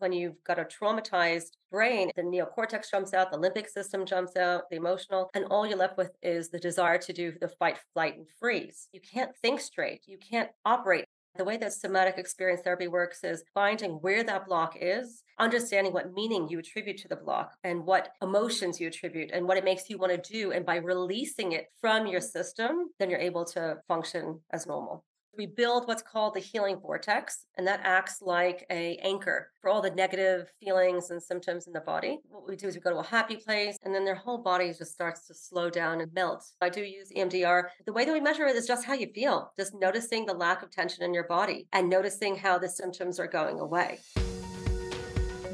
when you've got a traumatized brain, the neocortex jumps out, the limbic system jumps out, the emotional, and all you're left with is the desire to do the fight, flight, and freeze. You can't think straight. You can't operate the way that somatic experience therapy works is finding where that block is, understanding what meaning you attribute to the block and what emotions you attribute and what it makes you want to do. And by releasing it from your system, then you're able to function as normal. We build what's called the healing vortex, and that acts like a anchor for all the negative feelings and symptoms in the body. What we do is we go to a happy place, and then their whole body just starts to slow down and melt. I do use EMDR. The way that we measure it is just how you feel, just noticing the lack of tension in your body and noticing how the symptoms are going away.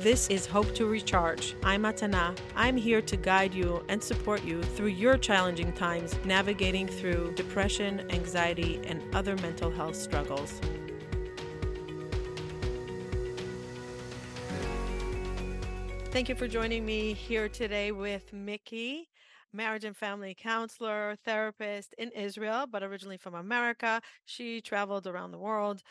This is Hope to Recharge. I'm Atana. I'm here to guide you and support you through your challenging times navigating through depression, anxiety, and other mental health struggles. Thank you for joining me here today with Micki marriage and family counselor, therapist in Israel, but originally from America. She traveled around the world.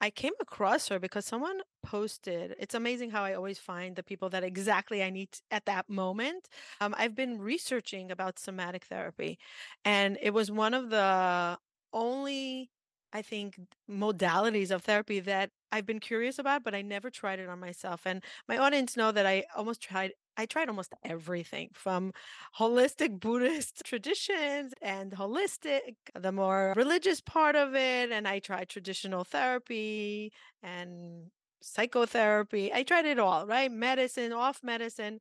I came across her because someone posted. It's amazing how I always find the people that exactly I need at that moment. Um, I've been researching about somatic therapy, and it was one of the only, I think, modalities of therapy that I've been curious about, but I never tried it on myself. And my audience know that I almost tried I tried almost everything from holistic Buddhist traditions and holistic, the more religious part of it. And I tried traditional therapy and psychotherapy. I tried it all, right? Medicine, off medicine.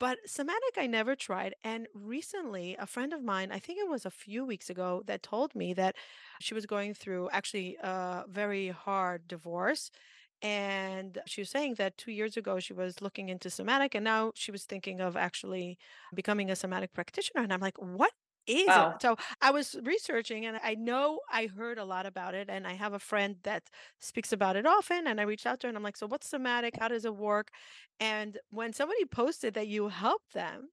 But somatic, I never tried. And recently, a friend of mine, I think it was a few weeks ago, that told me that she was going through actually a very hard divorce and she was saying that two years ago she was looking into somatic and now she was thinking of actually becoming a somatic practitioner. And I'm like, what is Wow. So I was researching and I know I heard a lot about it. And I have a friend that speaks about it often. And I reached out to her and I'm like, so what's somatic? How does it work? And when somebody posted that you help them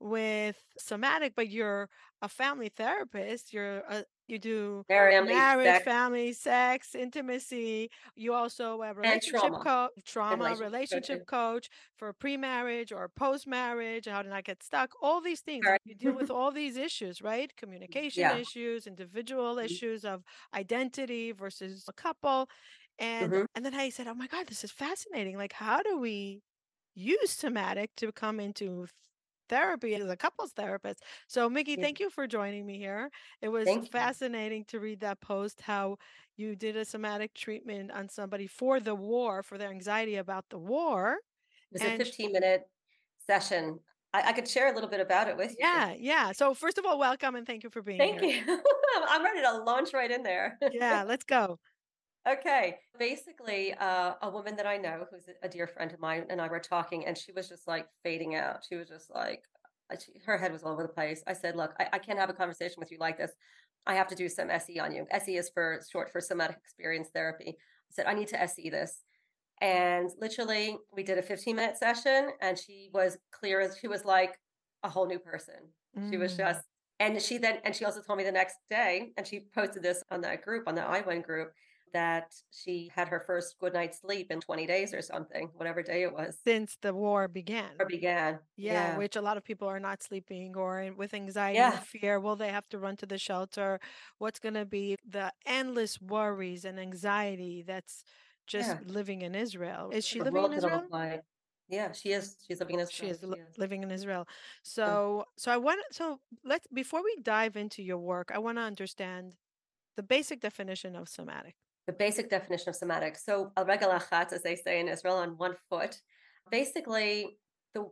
with somatic, but you're a family therapist, you're a, you do Family, marriage, sex, family, sex, intimacy. You also a relationship trauma coach, trauma, relationship coach for pre-marriage or post-marriage, how to not get stuck, all these things. Correct. You deal with all these issues, right? Communication yeah. issues, individual Mhm. issues of identity versus a couple. And Mhm. and then I said, "Oh my God, this is fascinating. Like, how do we use somatic to come into therapy as a couples therapist. So, Micki, Yeah. thank you for joining me here. It was Thank you. fascinating to read that post how you did a somatic treatment on somebody for the war, for their anxiety about the war. It was a And sh- 15 minute session. I, I could share a little bit about it with you. yeah, yeah. So, first of all, welcome and thank you for being Thank here. Thank you. I'm ready to launch right in there. Yeah, let's go. Okay. Basically, uh, a woman that I know who's a dear friend of mine and I were talking, and she was just like fading out. She was just like, uh, she, her head was all over the place. I said, Look, I, I can't have a conversation with you like this. I have to do some SE on you. SE is for short for somatic experience therapy. I said, I need to SE this. And literally, we did a 15 minute session, and she was clear as she was like a whole new person. She was Mm. just, and she then, and she also told me the next day, and she posted this on that group, on the iWin group, that she had her first good night's sleep in 20 days or something, whatever day it was, Since the war began. or began. Yeah, Yeah. which a lot of people are not sleeping or with anxiety and fear. Will they have to run to the shelter? What's going to be the endless worries and anxiety that's just Yeah. living in Israel? Is she The living in Israel? yeah, she is. She's living in She is li- She is. living in Israel. Yeah. So, so I want so let's before we dive into your work, I want to understand the basic definition of somatic. The basic definition of somatic. So, al regel achat, as they say in Israel, on one foot. Basically, the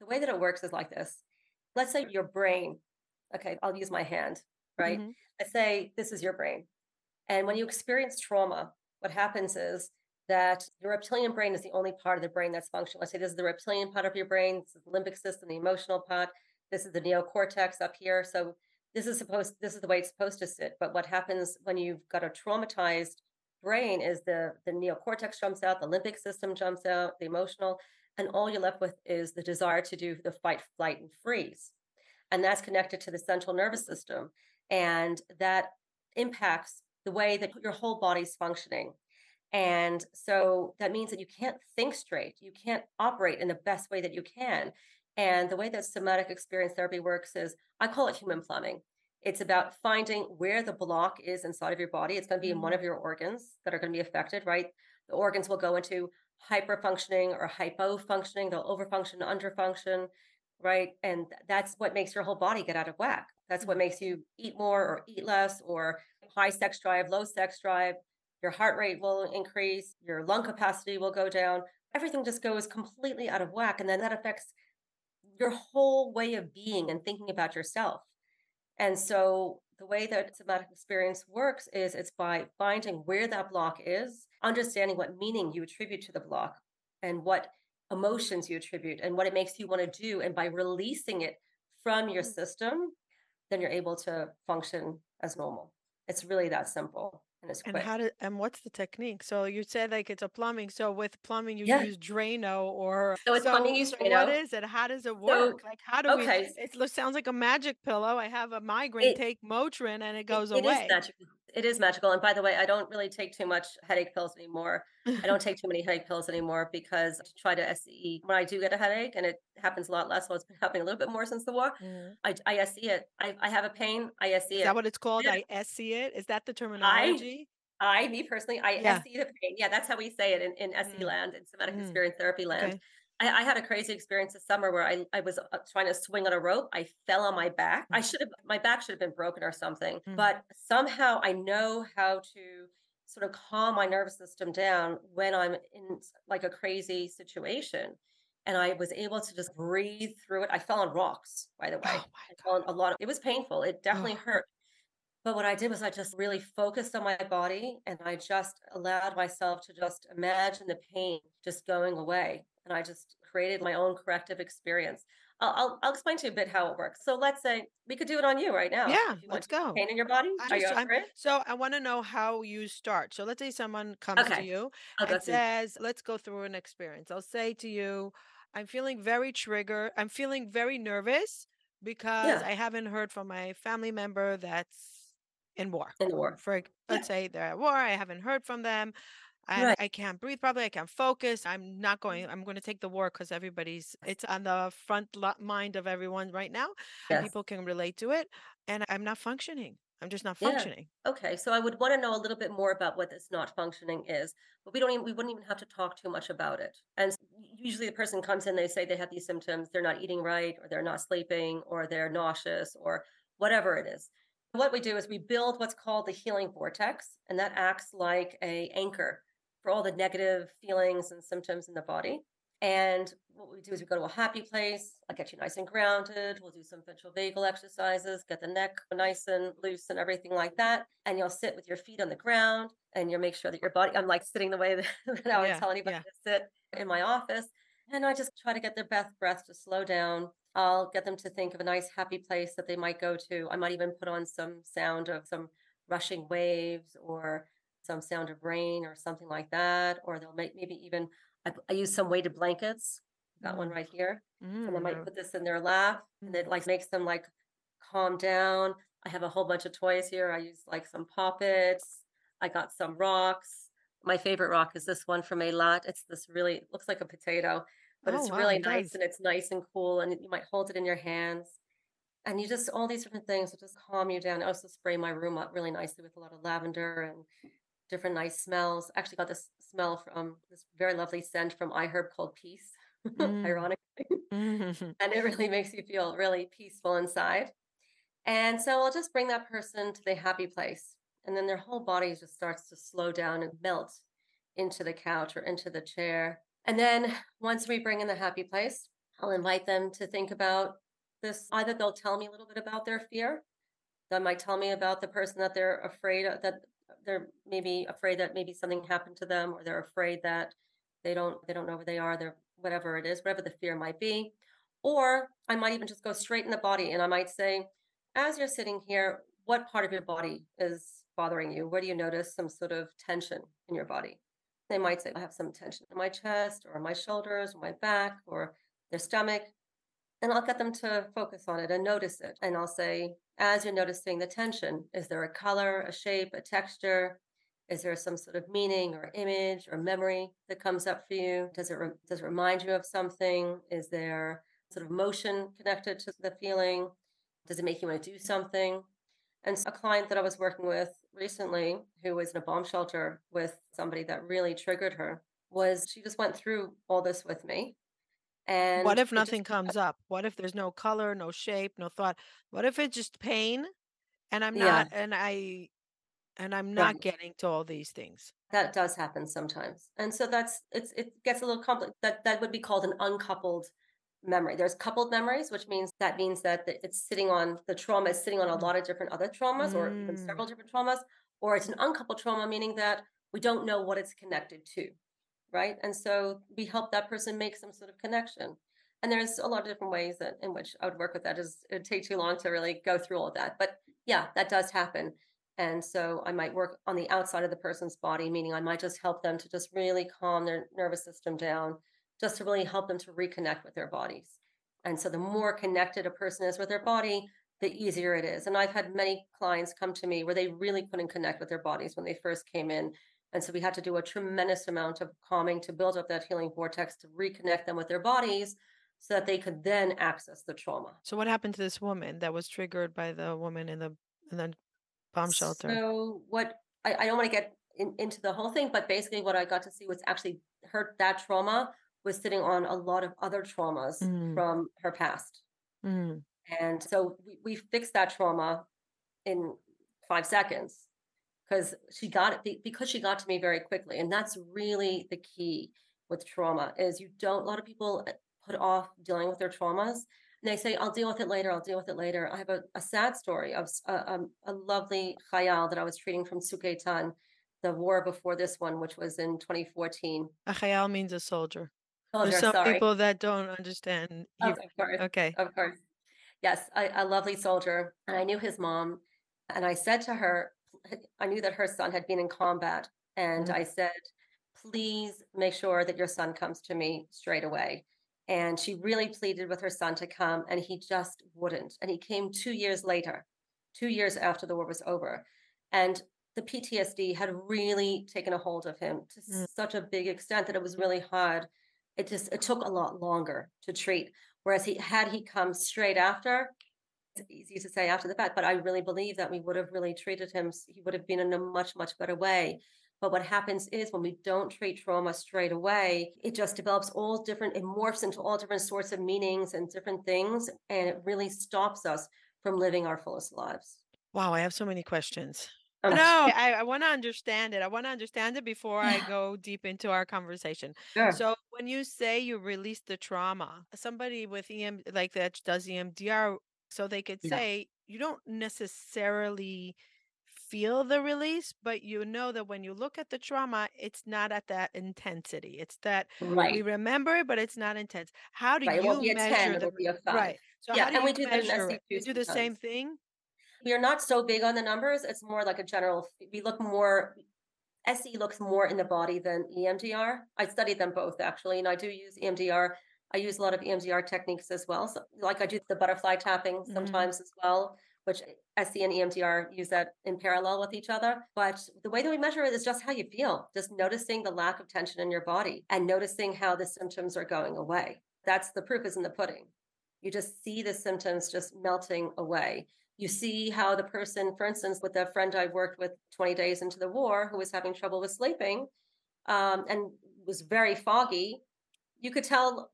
the way that it works is like this. Let's say your brain. Okay, I'll use my hand. Right. hmm Let's say this is your brain, and when you experience trauma, what happens is that your reptilian brain is the only part of the brain that's functional. Let's say this is the reptilian part of your brain. This is the limbic system, the emotional part. This is the neocortex up here. So this is supposed. This is the way it's supposed to sit. But what happens when you've got a traumatized brain is the the neocortex jumps out, the limbic system jumps out, the emotional, and all you're left with is the desire to do the fight, flight, and freeze. And that's connected to the central nervous system. And that impacts the way that your whole body's functioning. And so that means that you can't think straight. You can't operate in the best way that you can. And the way that somatic experience therapy works is I call it human plumbing. It's about finding where the block is inside of your body. It's going to be in one Mm, of your organs that are going to be affected, right? The organs will go into hyper functioning or hypo functioning. They'll overfunction, underfunction, right? And that's what makes your whole body get out of whack. That's what mm, makes you eat more or eat less or high sex drive, low sex drive. Your heart rate will increase, your lung capacity will go down. Everything just goes completely out of whack. And then that affects your whole way of being and thinking about yourself. And so the way that somatic experience works is it's by finding where that block is, understanding what meaning you attribute to the block and what emotions you attribute and what it makes you want to do. And by releasing it from your mm. system, then you're able to function as normal. It's really that simple and it's And quick. how did and what's the technique? So you said like it's a plumbing. So with plumbing you Yeah. use Drano or So it's plumbing so use Drano. is it? How does it So, work? Like how do we okay. it sounds like a magic pillow. I have a migraine, It take Motrin and it It goes it is away. It is magical, and by the way, I don't really take too much headache pills anymore. I don't take too many headache pills anymore because I try to SE when I do get a headache, and it happens a lot less, Well, it's been happening a little bit more since the war, Mhm. I I SE it. I I have a pain, I SE Is that what it's called? Yeah. I SE it? Is that the I terminology? I, me personally, I Yeah. SE the pain. Yeah, that's how we say it in, in SE Mm, land, in somatic mm, experience therapy land. okay. I, I had a crazy experience this summer where I, I was uh, trying to swing on a rope. I fell on my back. I Mm, should have, my back should have been broken or something, mm. but somehow I know how to sort of calm my nervous system down when I'm in like a crazy situation. And I was able to just breathe through it. I fell on rocks, by the way. Oh I fell on a lot of, it was painful. It definitely Oh. hurt but what I did was I just really focused on my body and I just allowed myself to just imagine the pain just going away. And I just created my own corrective experience. I'll, I'll, I'll explain to you a bit how it works. So let's say we could do it on you right now. Yeah, let's go. pain in your body, are you up for it? so I want to know how you start. So let's say someone comes to you I'll and through. says, "Let's go through an experience." I'll say to you, "I'm feeling very triggered. I'm feeling very nervous because Yeah, I haven't heard from my family member that's in war. in war. For let's say they're at war, I haven't heard from them and right. I can't breathe properly. I can't focus. I'm not mm. going. I'm going to take the war because everybody's. It's on the front mind of everyone right now, and Yes. people can relate to it. And I'm not functioning. I'm just not Yeah. functioning. Okay. So I would want to know a little bit more about what this not functioning is, but we don't even, we wouldn't even have to talk too much about it. And usually the person comes in, they say they have these symptoms, they're not eating right, or they're not sleeping, or they're nauseous, or whatever it is. What we do is we build what's called the healing vortex, and that acts like a anchor for all the negative feelings and symptoms in the body. And what we do is we go to a happy place. I'll get you nice and grounded. We'll do some ventral vagal exercises, get the neck nice and loose and everything like that. And you'll sit with your feet on the ground and you'll make sure that your body, I'm like sitting the way that, that I would Yeah, tell anybody yeah. to sit in my office. And I just try to get their best breath to slow down. I'll get them to think of a nice happy place that they might go to. I might even put on some sound of some rushing waves or some sound of rain or something like that. Or they'll make maybe even I, I use some weighted blankets. Got one Mm, right here. And I mm, might put this in their lap and it mm. like makes them like calm down. I have a whole bunch of toys here. I use like some poppets. I got some rocks. My favorite rock is this one from a lot. It's this really it looks like a potato, but Oh it's wow, really it nice and it's nice and cool. And you might hold it in your hands. And you just all these different things will just calm you down. I also spray my room up really nicely with a lot of lavender and different nice smells. Actually got this smell from this very lovely scent from iHerb called Peace, Mm, ironically. mm, And it really makes you feel really peaceful inside. And so I'll just bring that person to the happy place. And then their whole body just starts to slow down and melt into the couch or into the chair. And then once we bring in the happy place, I'll invite them to think about this. Either they'll tell me a little bit about their fear, they might tell me about the person that they're afraid of, that they're maybe afraid that maybe something happened to them, or they're afraid that they don't they don't know where they are. They're whatever it is, whatever the fear might be. Or I might even just go straight in the body, and I might say, as you're sitting here, what part of your body is bothering you? Where do you notice some sort of tension in your body? They might say, I have some tension in my chest, or my shoulders, or my back, or their stomach. And I'll get them to focus on it and notice it. And I'll say, as you're noticing the tension, is there a color, a shape, a texture? Is there some sort of meaning or image or memory that comes up for you? Does it re- does it remind you of something? Is there sort of motion connected to the feeling? Does it make you want to do something? And a client that I was working with recently, who was in a bomb shelter with somebody that really triggered her, was she just went through all this with me. What if it just, nothing comes up? What if there's no color, no shape, no thought? What if it's just pain and I'm yeah, not and I and I'm not right. getting to all these things? That does happen sometimes. And so that's it's it gets a little complex. That that would be called an uncoupled memory. There's coupled memories, which means that means that it's sitting on the trauma is sitting on a Mm. lot of different other traumas or even Mm. several different traumas, or it's an uncoupled trauma, meaning that we don't know what it's connected to, right? And so we help that person make some sort of connection. And there's a lot of different ways that in which I would work with that. Is it'd take too long to really go through all of that. But yeah, that does happen. And so I might work on the outside of the person's body, meaning I might just help them to just really calm their nervous system down, just to really help them to reconnect with their bodies. And so the more connected a person is with their body, the easier it is. And I've had many clients come to me where they really couldn't connect with their bodies when they first came in. And so we had to do a tremendous amount of calming to build up that healing vortex to reconnect them with their bodies so that they could then access the trauma. So what happened to this woman that was triggered by the woman in the in the bomb shelter? So what I, I don't want to get in, into the whole thing, but basically what I got to see was actually her that trauma was sitting on a lot of other traumas Mm, from her past. mm, And so we, we fixed that trauma in five seconds because she got it because she got to me very quickly. And that's really the key with trauma is you don't a lot of people uh, put off dealing with their traumas and they say, I'll deal with it later. I'll deal with it later. I have a, a sad story of a, um, a lovely Khayal that I was treating from Tzuk Eitan, the war before this one, which was in 2014. A khayal means a soldier. There's Soldier, some sorry. people that don't understand Of course. Okay. Of course. Yes, a, a lovely soldier. And I knew his mom. And I said to her, I knew that her son had been in combat. And Mm, I said, please make sure that your son comes to me straight away. And she really pleaded with her son to come, and he just wouldn't. And he came two years later, two years after the war was over. And the PTSD had really taken a hold of him to mm. such a big extent that it was really hard. It just it took a lot longer to treat. Whereas he had he come straight after, easy to say after the fact, but I really believe that we would have really treated him. He would have been in a much, much better way. But what happens is when we don't treat trauma straight away, it just develops all different, it morphs into all different sorts of meanings and different things. And it really stops us from living our fullest lives. Wow, I have so many questions. Um, No, I, I want to understand it. I want to understand it before I go deep into our conversation. sure. So, when you say you release the trauma, somebody with EM like that does EMDR, so they could Yeah. say you don't necessarily feel the release, but you know that when you look at the trauma, it's not at that intensity. It's that we remember it, but it's not intense. How do Right. You a 10, measure the be a five. right? So, how do And we do measure it? You do the same thing? We are not so big on the numbers. It's more like a general, we look more SE looks more in the body than EMDR. I studied them both actually, and I do use EMDR. I use a lot of EMDR techniques as well. So, like I do the butterfly tapping Mm, sometimes as well, which SE and EMDR use that in parallel with each other. But the way that we measure it is just how you feel, just noticing the lack of tension in your body and noticing how the symptoms are going away. That's the proof is in the pudding. You just see the symptoms just melting away. You see how the person, for instance, with a friend I worked with 20 days into the war who was having trouble with sleeping um, and was very foggy, you could tell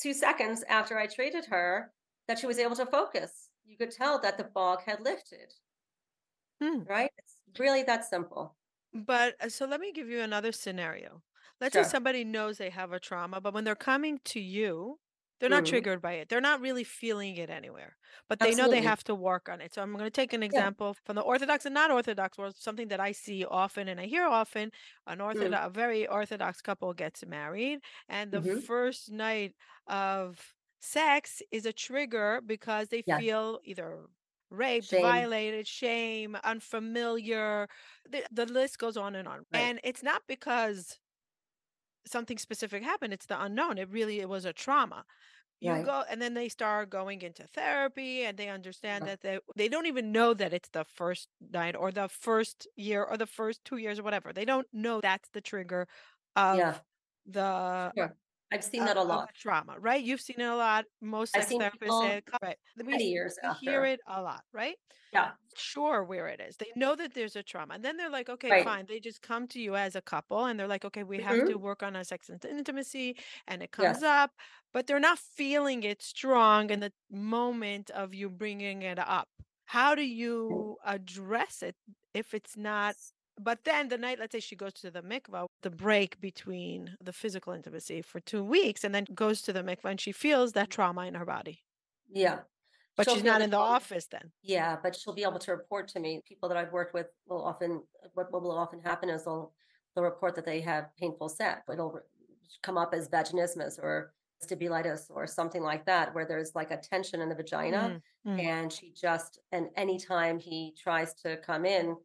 two seconds after I treated her that she was able to focus. You could tell that the fog had lifted, hmm. right? It's really that simple. But uh, so let me give you another scenario. Let's say somebody knows they have a trauma, but when they're coming to you, they're not Mhm. triggered by it. They're not really feeling it anywhere, but they know they have to work on it. So I'm going to take an Yeah. example from the Orthodox and not Orthodox world, something that I see often and I hear often. An Mm. Orthodox, a very Orthodox couple gets married, and the hmm first night of sex is a trigger because they Yes. feel either raped, Shame. violated, shame, unfamiliar, the, the list goes on and on. Right. And it's not because something specific happened, it's the unknown. It really it was a trauma. you Right. go and then they start going into therapy and they understand Yeah. that they they don't even know that it's the first night or the first year or the first 2 years or whatever. They don't know that's the trigger Yeah. of the Sure. I've seen that a lot. trauma, right? You've seen it a lot. Most sex therapists say people it, co- right? We, years we hear after. it a lot, right? Yeah. Sure, where it is. They know that there's a trauma. And then they're like, okay, Right. fine. They just come to you as a couple and they're like, okay, we have mm-hmm. to work on our sex and intimacy. And it comes Yes. up, but they're not feeling it strong in the moment of you bringing it up. How do mm. you address it if it's not? But then the night, let's say she goes to the mikvah, the break between the physical intimacy for two weeks, and then goes to the mikvah and she feels that trauma in her body. Yeah. But She'll she's not in the office then. Yeah, but she'll be able to report to me. People that I've worked with will often, what will often happen is they'll they'll report that they have painful sex. It'll come up as vaginismus or vestibulitis or something like that, where there's like a tension in the vagina, Mm, mm. and she just and anytime he tries to come in,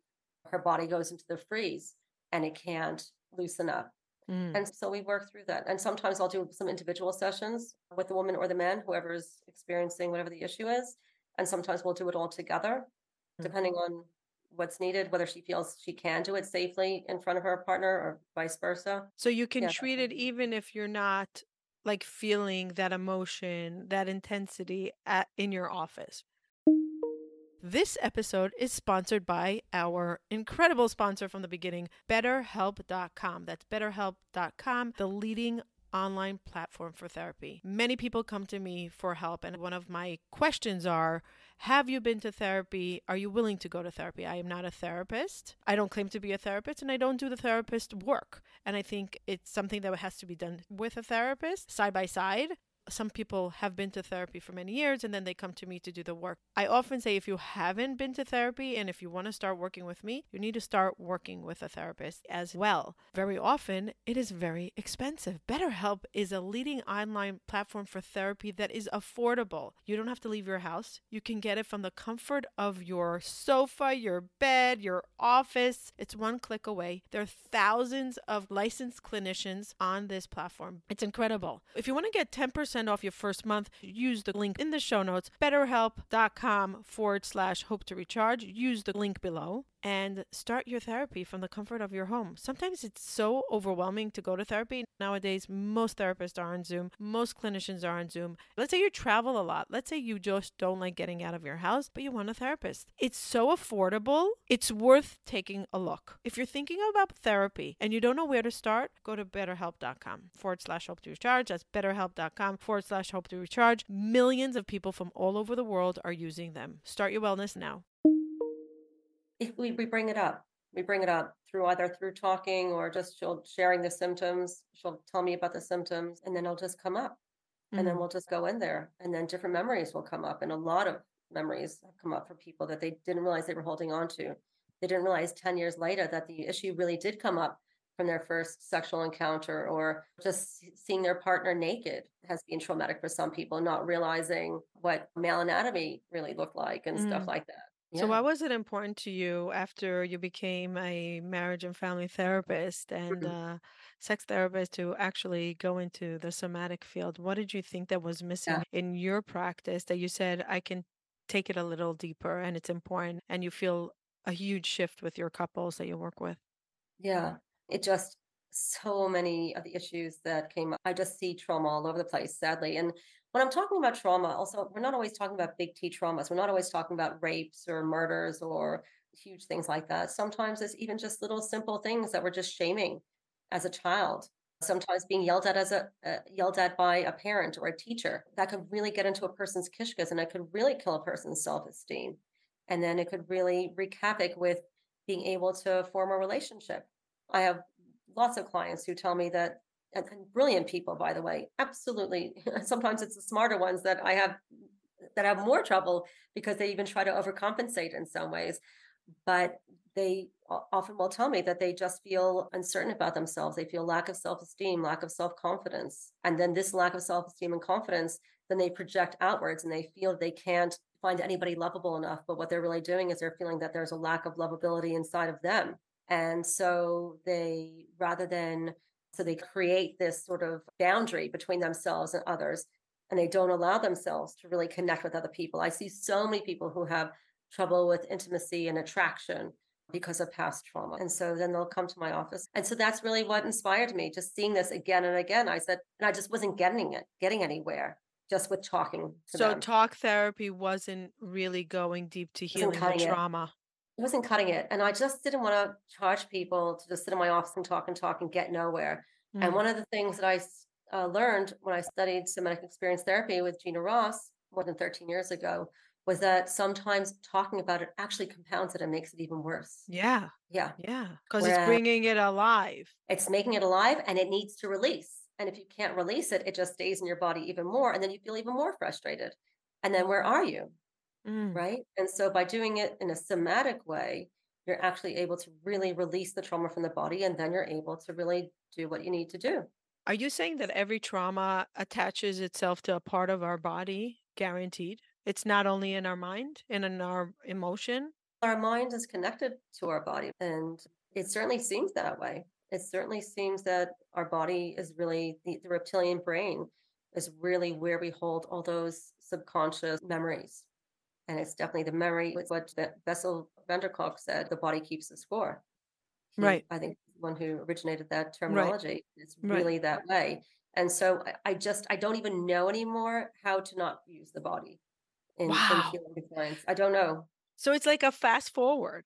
her body goes into the freeze and it can't loosen up. Mm. And so we work through that. And sometimes I'll do some individual sessions with the woman or the man, whoever's experiencing whatever the issue is. And sometimes we'll do it all together, Mm. depending on what's needed, whether she feels she can do it safely in front of her partner or vice versa. So you can Yeah. treat it even if you're not like feeling that emotion, that intensity at in your office. This episode is sponsored by our incredible sponsor from the beginning, BetterHelp.com. That's BetterHelp.com, the leading online platform for therapy. Many people come to me for help, and one of my questions are Have you been to therapy? Are you willing to go to therapy? I am not a therapist. I don't claim to be a therapist, and I don't do the therapist work. And I think it's something that has to be done with a therapist side by side some people have been to therapy for many years and then they come to me to do the work. I often say if you haven't been to therapy and if you want to start working with me, you need to start working with a therapist as well. Very often, it is very expensive. BetterHelp is a leading online platform for therapy that is affordable. You don't have to leave your house. You can get it from the comfort of your sofa, your bed, your office. It's one click away. There are thousands of licensed clinicians on this platform. It's incredible. If you want to get 10% off your first month, use the link in the show notes, betterhelp.com forward slash hope to recharge. Use the link below and start your therapy from the comfort of your home. Sometimes it's so overwhelming to go to therapy. Nowadays, most therapists are on Zoom, most clinicians are on Zoom. Let's say you travel a lot. Let's say you just don't like getting out of your house, but you want a therapist. It's so affordable, it's worth taking a look. If you're thinking about therapy and you don't know where to start, go to betterhelp.com forward slash hope to recharge. That's betterhelp.com forward slash hope to recharge. Millions of people from all over the world are using them. Start your wellness now. If we, we bring it up, we bring it up through either through talking or just she'll sharing the symptoms. She'll tell me about the symptoms and then it'll just come up. And then Mhm. we'll just go in there and then different memories will come up. And a lot of memories have come up for people that they didn't realize they were holding on to. They didn't realize 10 years later that the issue really did come up from their first sexual encounter or just seeing their partner naked has been traumatic for some people, not realizing what male anatomy really looked like and stuff Mm. like that. So, Yeah. why was it important to you after you became a marriage and family therapist and Mhm. uh, sex therapist to actually go into the somatic field? What did you think that was missing Yeah. in your practice that you said, I can take it a little deeper and it's important, and you feel a huge shift with your couples that you work with? Yeah, it just so many of the issues that came up. I just see trauma all over the place, sadly. And when I'm talking about trauma, also, we're not always talking about big T traumas. We're not always talking about rapes or murders or huge things like that. Sometimes it's even just little simple things that we're just shaming as a child. Sometimes being yelled at as a uh, yelled at by a parent or a teacher that could really get into a person's kishkas and it could really kill a person's self-esteem. And then it could really wreak havoc with being able to form a relationship. I have lots of clients who tell me that, and, and brilliant people, by the way, absolutely. Sometimes it's the smarter ones that I have that have more trouble because they even try to overcompensate in some ways. But they often will tell me that they just feel uncertain about themselves. They feel lack of self esteem, lack of self confidence. And then this lack of self esteem and confidence, then they project outwards and they feel they can't find anybody lovable enough. But what they're really doing is they're feeling that there's a lack of lovability inside of them. And so they, rather than, so they create this sort of boundary between themselves and others. and they don't allow themselves to really connect with other people. I see so many people who have trouble with intimacy and attraction because of past trauma. And so then they'll come to my office. And so that's really what inspired me, just seeing this again and again. I said, and I just wasn't getting it, getting anywhere just with talking to So them. talk therapy wasn't really going deep to healing the trauma. It wasn't cutting it. And I just didn't want to charge people to just sit in my office and talk and talk and get nowhere. And Mm, one of the things that I uh, learned when I studied somatic experience therapy with Gina Ross more than 13 years ago was that sometimes talking about it actually compounds it and makes it even worse. Yeah, Yeah. yeah, because it's bringing it alive. it's making it alive and it needs to release. And if you can't release it, it just stays in your body even more. And then you feel even more frustrated. And then where are you? Mm. Right. And so by doing it in a somatic way, you're actually able to really release the trauma from the body. And then you're able to really do what you need to do. Are you saying that every trauma attaches itself to a part of our body, guaranteed? It's not only in our mind and in our emotion? Our mind is connected to our body. And it certainly seems that way. It certainly seems that our body is really the, the reptilian brain is really where we hold all those subconscious memories. And it's definitely the memory. It's what Be- Bessel van der Kolk said the body keeps the score. He, Right, I think, the one who originated that right, terminology. Right. really that way. And so I, I just, I don't even know anymore how to not use the body in, in Wow. healing clients. I don't know. So it's like a fast forward.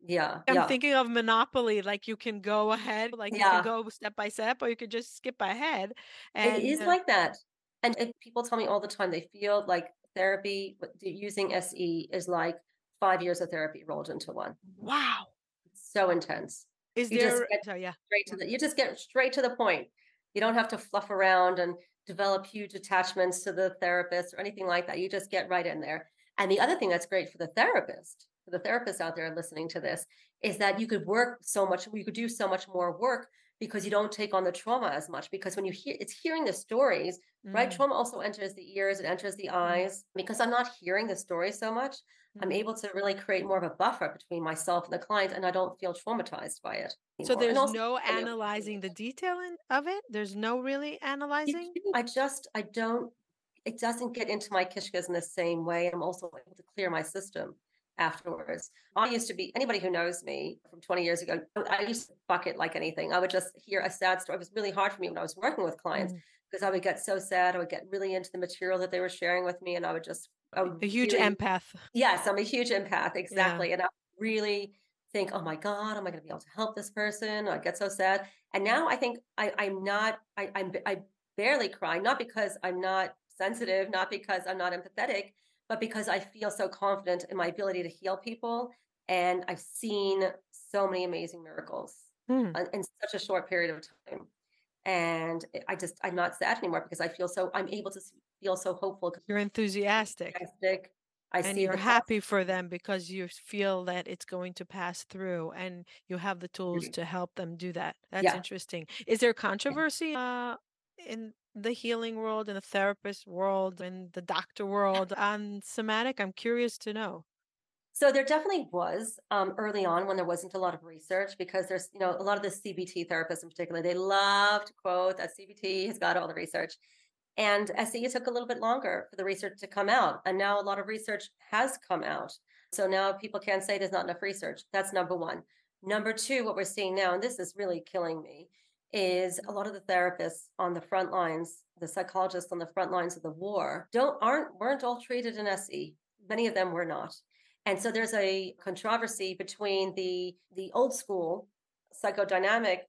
Yeah. I'm Yeah. thinking of Monopoly, like you can go ahead, like you can Yeah. go step by step, or you could just skip ahead. It And is uh, like that. And people tell me all the time they feel like therapy using SE is like five years of therapy rolled into one. wow, It's so intense. is You just there, so yeah, straight to the you just get straight to the point. You don't have to fluff around and develop huge attachments to the therapist or anything like that. You just get right in there. And the other thing that's great for the therapist, for the therapists out there listening to this, is that you could work so much, you could do so much more work because you don't take on the trauma as much. Because when you hear it's hearing the stories, right? mm, Trauma also enters the ears, it enters the mm, eyes. Because I'm not hearing the story so much, I'm mm. able to really create more of a buffer between myself and the client, and I don't feel traumatized by it So anymore. And there's also, no know analyzing the detail in, of it. There's no really analyzing. I just I don't it doesn't get into my kishkas in the same way. I'm also able to clear my system afterwards. I used to be anybody who knows me from 20 years ago, I used to bucket like anything. I would just hear a sad story. It was really hard for me when I was working with clients Mm. because I would get so sad. I would get really into the material that they were sharing with me and I would just I A huge really empath. Yes, I'm a huge empath, Yeah. exactly. And I really think, oh my God, am I going to be able to help this person? I get so sad. And now I think I, I'm not, I, I'm, I barely cry, not because I'm not sensitive, not because I'm not empathetic, but because I feel so confident in my ability to heal people. And I've seen so many amazing miracles Mm. in such a short period of time. And I just, I'm not sad anymore because I feel so, I'm able to feel so hopeful, You're enthusiastic enthusiastic. I and see you're happy for them because you feel that it's going to pass through and you have the tools possibility. to help them do that. That's Yeah. interesting. Is there controversy uh, in the healing world, and the therapist world, and the doctor world on somatic? I'm curious to know. So there definitely was um, early on when there wasn't a lot of research because there's, you know, a lot of the CBT therapists in particular, they love to quote that CBT has got all the research. And SE took a little bit longer for the research to come out. And now a lot of research has come out. So now people can't say there's not enough research. That's number one. Number two, what we're seeing now, and this is really killing me, is a lot of the therapists on the front lines, the psychologists on the front lines of the war, don't aren't weren't all treated in SE. Many of them were not. And so there's a controversy between the the old school psychodynamic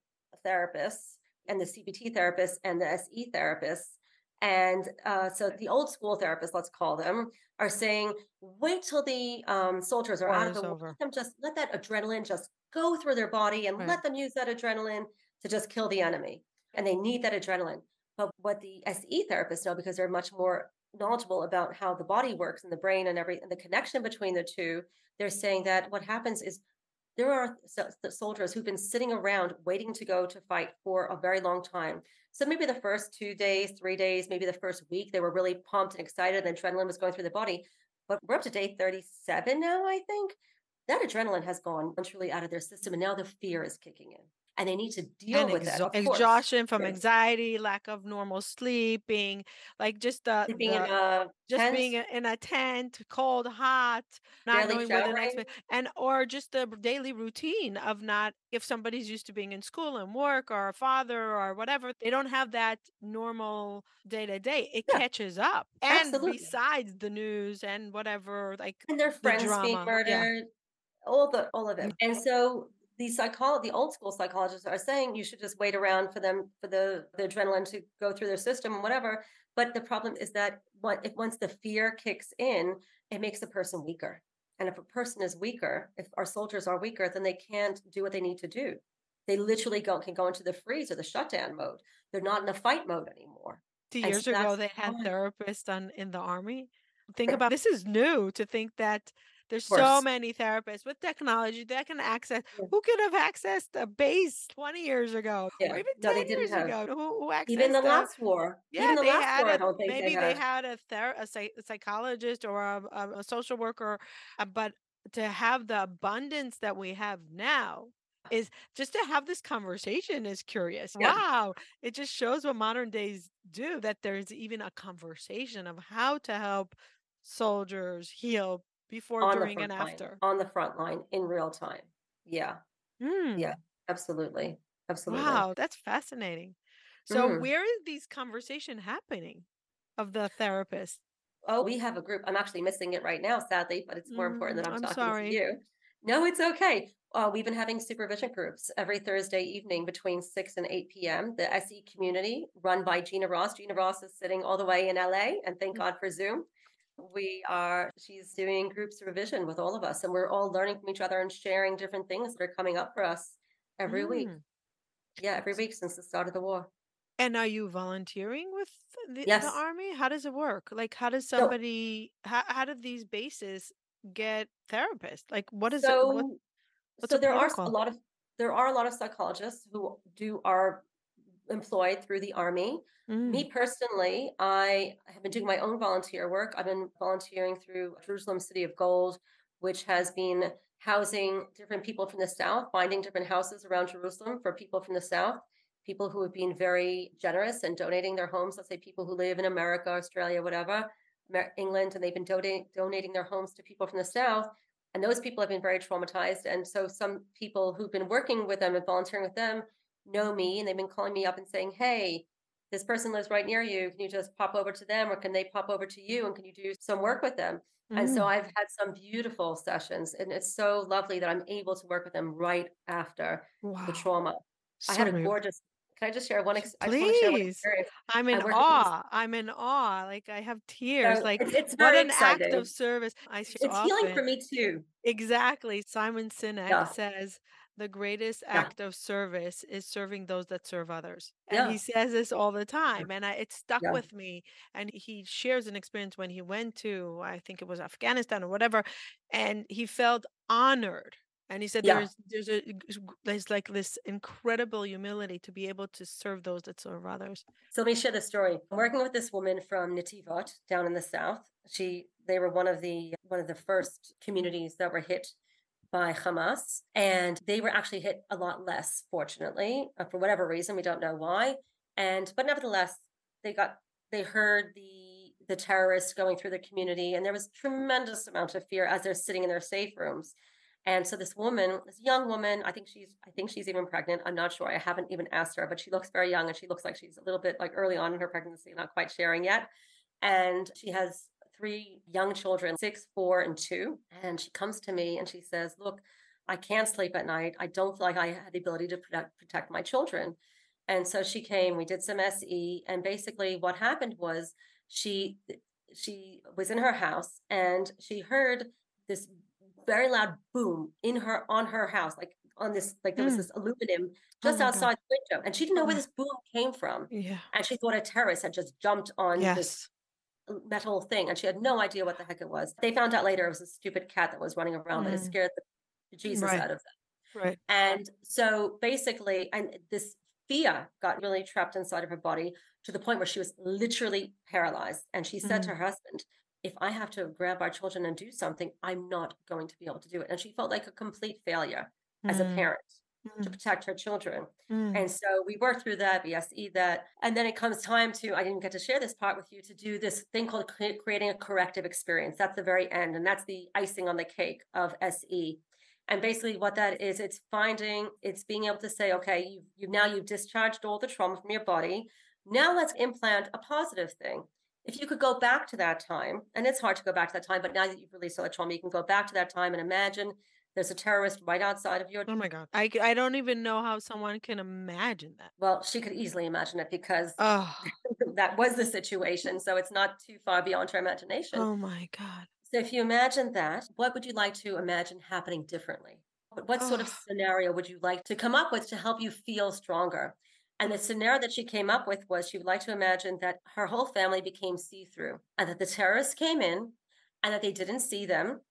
therapists and the CBT therapists and the SE therapists. And uh, so the old school therapists, let's call them, are saying, wait till the um, soldiers are out of the war. Let them just let that adrenaline just go through their body and Right. let them use that adrenaline to just kill the enemy. And they need that adrenaline. But what the SE therapists know, because they're much more knowledgeable about how the body works and the brain and every and the connection between the two, they're saying that what happens is there are so- so- soldiers who've been sitting around waiting to go to fight for a very long time. So maybe the first two days, three days, maybe the first week, they were really pumped and excited, and adrenaline was going through the body. But we're up to day 37 now, I think. That adrenaline has gone truly out of their system, and now the fear is kicking in. And they need to deal And with that, exha exhaustion from anxiety, lack of normal sleeping, like just the Sleeping in a just tent, being in a tent, cold, hot, not barely knowing where the next and or just the daily routine of not if somebody's used to being in school and work or a father or whatever, they don't have that normal day to day. It Yeah, catches up. And absolutely. besides the news and whatever, like And their the friends being drama. Yeah. murdered, all the all of Mm. it. And so the psycholo the old school psychologists are saying you should just wait around for them for the the adrenaline to go through their system and whatever. But the problem is that what if once the fear kicks in, it makes the person weaker. And if a person is weaker, if our soldiers are weaker, then they can't do what they need to do. They literally go can go into the freeze or the shutdown mode. They're not in the fight mode anymore. 2 And so years ago, they had therapists on in the army. Think about this is new to think that there's so many therapists with technology that can access Yeah. who could have accessed a base 20 years ago or even No, 10 years have. ago? Who who Even the accessed a last war, even yeah, the they last had war, I a don't think maybe they had. had a ther a psy a psychologist or a a a social worker, uh, but to have the abundance that we have now is just to have this conversation is curious. Yeah, Wow. It just shows what modern days do, that there's even a conversation of how to help soldiers heal before, during, and line, after. on the front line in real time. Yeah, yeah, Mm. absolutely, absolutely. Wow, that's fascinating. So Mhm. where is these conversation happening of the therapist? Oh, we have a group. I'm actually missing it right now, sadly, but it's more important Mm, that I'm I'm talking to you. No, it's okay. Uh, we've been having supervision groups every Thursday evening between 6 and 8 p.m. The SE community run by Gina Ross. Gina Ross is sitting all the way in LA, and thank Mm, God for Zoom. We are, she's doing groups revision with all of us, and we're all learning from each other and sharing different things that are coming up for us every week. mm. Yeah, every week since the start of the war. And are you volunteering with the the Yes. army? How does it work? Like, how does So somebody how how do these bases get therapists? Like, what is it? What so so there are a lot of there are a lot of psychologists who do are employed through the army. Mm, Me personally, I have been doing my own volunteer work. I've been volunteering through Jerusalem City of Gold, which has been housing different people from the South, finding different houses around Jerusalem for people from the South, people who have been very generous and donating their homes. Let's say people who live in America, Australia, whatever, England, and they've been donating donating their homes to people from the South. And those people have been very traumatized. And so some people who've been working with them and volunteering with them know me and they've been calling me up and saying, Hey, this person lives right near you. Can you just pop over to them or can they pop over to you and can you do some work with them? And so mm. I've had some beautiful sessions and it's so lovely that I'm able to work with them right after the Wow. trauma. I had a gorgeous, can I just share one? Ex- I just want to share one Please. experience. I'm in awe. I'm in awe. Like I have tears. So Like it's, it's what an act of service. I share It's healing for me too. Exactly. Simon Sinek Yeah. says the greatest Yeah. act of service is serving those that serve others. And he says this all the time. And I, it stuck Yeah. with me. And he shares an experience when he went to, I think it was Afghanistan or whatever, and he felt honored. And he said Yeah. there's there's a there's like this incredible humility to be able to serve those that serve others. So let me share the story. I'm working with this woman from Netivot down in the south. She they were one of the one of the first communities that were hit by Hamas, and they were actually hit a lot less, fortunately, uh, for whatever reason. We don't know why. And but nevertheless, they got they heard the the terrorists going through the community, and there was tremendous amount of fear as they're sitting in their safe rooms. And so this woman, this young woman, I think she's I think she's even pregnant. I'm not sure. I haven't even asked her, but she looks very young and she looks like she's a little bit like early on in her pregnancy, not quite sharing yet. And she has three young children, six, four, and two. And she comes to me and she says, Look, I can't sleep at night. I don't feel like I have the ability to protect, protect my children. And so she came, we did some SE. And basically, what happened was she she was in her house and she heard this very loud boom in her on her house like on this like there was Mm. this aluminum Oh just God. outside the window and she didn't know Oh where this boom came from Yeah. and she thought a terrorist had just jumped on this Yes. metal thing and she had no idea what the heck it was they found out later it was a stupid cat that was running around Mm. scared the jesus Right. out of them Right. and so basically, and this fear got really trapped inside of her body to the point where she was literally paralyzed. And she said to Mm. her husband, if I have to grab our children and do something, I'm not going to be able to do it. And she felt like a complete failure as a Mm. To Mm, protect her children. mm. And so we worked through that, BSE that, and then it comes time to, I didn't get to share this part with you, to do this thing called creating a corrective experience. That's the very end. And that's the icing on the cake of SE. And basically what that is, it's finding, it's being able to say, okay, you've, you've now you've discharged all the trauma from your body. Now let's implant a positive thing. If you could go back to that time, and it's hard to go back to that time, but now that you've released all the trauma, you can go back to that time and imagine there's a terrorist right outside of your Oh my God. I, I don't even know how someone can imagine that. well, she could easily imagine it because Oh, that was the situation. So it's not too far beyond her imagination. oh my God. So if you imagine that, what would you like to imagine happening differently? What sort of Oh, scenario would you like to come up with to help you feel stronger? And the scenario that she came up with was she would like to imagine that her whole family became see through and that the terrorists came in and that they didn't see them.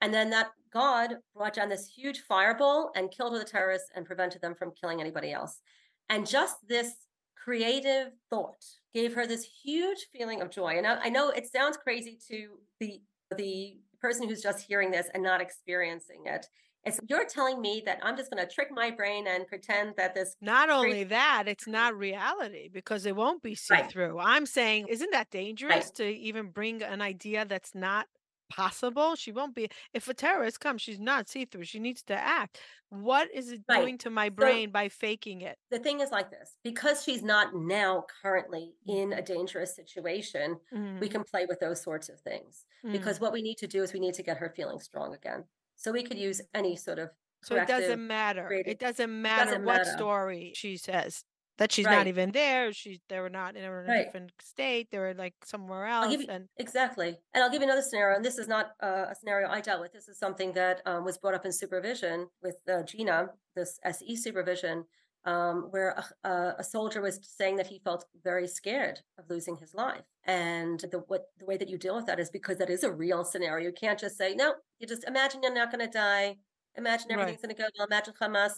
And then that God brought down this huge fireball and killed all the terrorists and prevented them from killing anybody else. And just this creative thought gave her this huge feeling of joy. And I, I know it sounds crazy to the the person who's just hearing this and not experiencing it. It's you're telling me that I'm just going to trick my brain and pretend that this not crazy only that, it's not reality because it won't be see right, through. I'm saying, isn't that right, dangerous to even bring an idea that's not possible? She won't be, if a terrorist comes, she's not see through. She needs to act. What is it right. doing to my So brain by faking it? the thing is like this because she's not now currently Mm, in a dangerous situation, we mm, can play with those sorts of things. mm. Because what we need to do is we need to get her feeling strong again. So we could use any sort of So it doesn't matter. creative. It doesn't It matter doesn't what matter. story she says. That she's not even there. She they were not in a right. different state. They were like somewhere else. you And exactly, and I'll give you another scenario. And this is not uh, a scenario I dealt with. This is something that um, was brought up in supervision with uh, Gina, this SE supervision, um, where a, a, a soldier was saying that he felt very scared of losing his life. And the what the way that you deal with that is because that is a real scenario. You can't just say no. You just imagine you're not going to die. Imagine right, everything's going to go well. Imagine Hamas, right.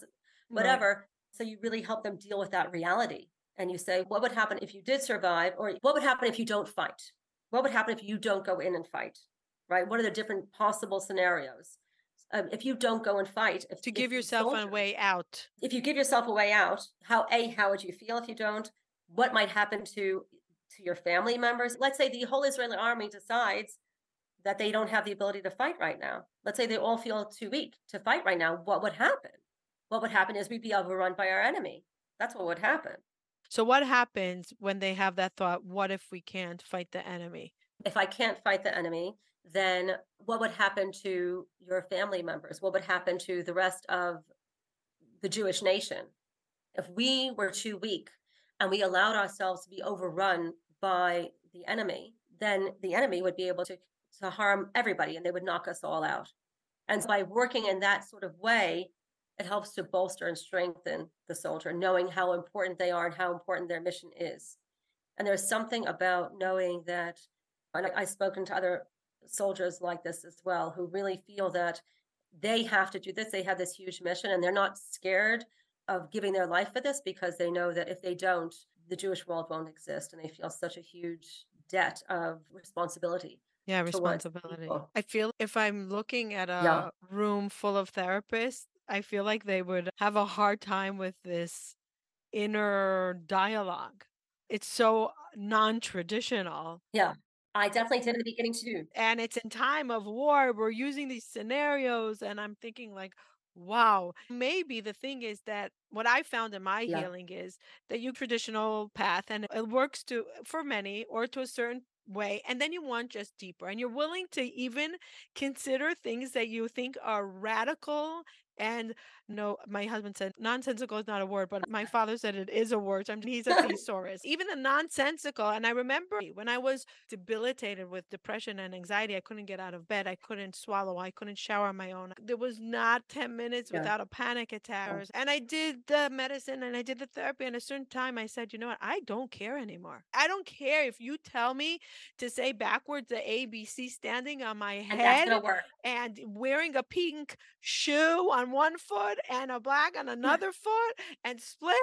whatever. So you really help them deal with that reality. And you say, what would happen if you did survive? Or what would happen if you don't fight? What would happen if you don't go in and fight? Right? What are the different possible scenarios? Um, if you don't go and fight, if, To give these yourself a way out. if you give yourself a way out, how a how would you feel if you don't? What might happen to to your family members? Let's say the whole Israeli army decides that they don't have the ability to fight right now. Let's say they all feel too weak to fight right now. What would happen? What would happen is we'd be overrun by our enemy. That's what would happen. So what happens when they have that thought? What if we can't fight the enemy? If I can't fight the enemy, then what would happen to your family members? What would happen to the rest of the Jewish nation? If we were too weak and we allowed ourselves to be overrun by the enemy, then the enemy would be able to, to harm everybody and they would knock us all out. And so by working in that sort of way, it helps to bolster and strengthen the soldier, knowing how important they are and how important their mission is. And there's something about knowing that, and I, I've spoken to other soldiers like this as well, who really feel that they have to do this. They have this huge mission and they're not scared of giving their life for this because they know that if they don't, the Jewish world won't exist. And they feel such a huge debt of responsibility Yeah, responsibility. I feel if I'm looking at Yeah. a room full of therapists, I feel like they would have a hard time with this inner dialogue. It's so non-traditional. Yeah. I definitely did in the beginning too. And it's in time of war. We're using these scenarios. And I'm thinking, like, wow, maybe the thing is that what I found in my Yeah. healing is that you traditional path and it works to for many or to a certain way. And then you want just deeper and you're willing to even consider things that you think are radical. And no, my husband said nonsensical is not a word, but my father said it is a word. So I'm, he's a thesaurus. Even the nonsensical. And I remember when I was debilitated with depression and anxiety, I couldn't get out of bed. I couldn't swallow. I couldn't shower on my own. There was not 10 minutes Yeah. without a panic attack. Oh, And I did the medicine and I did the therapy. And a certain time, I said, you know what? I don't care anymore. I don't care if you tell me to say backwards the ABC standing on my And head and wearing a pink shoe on on one foot and a black on another foot and split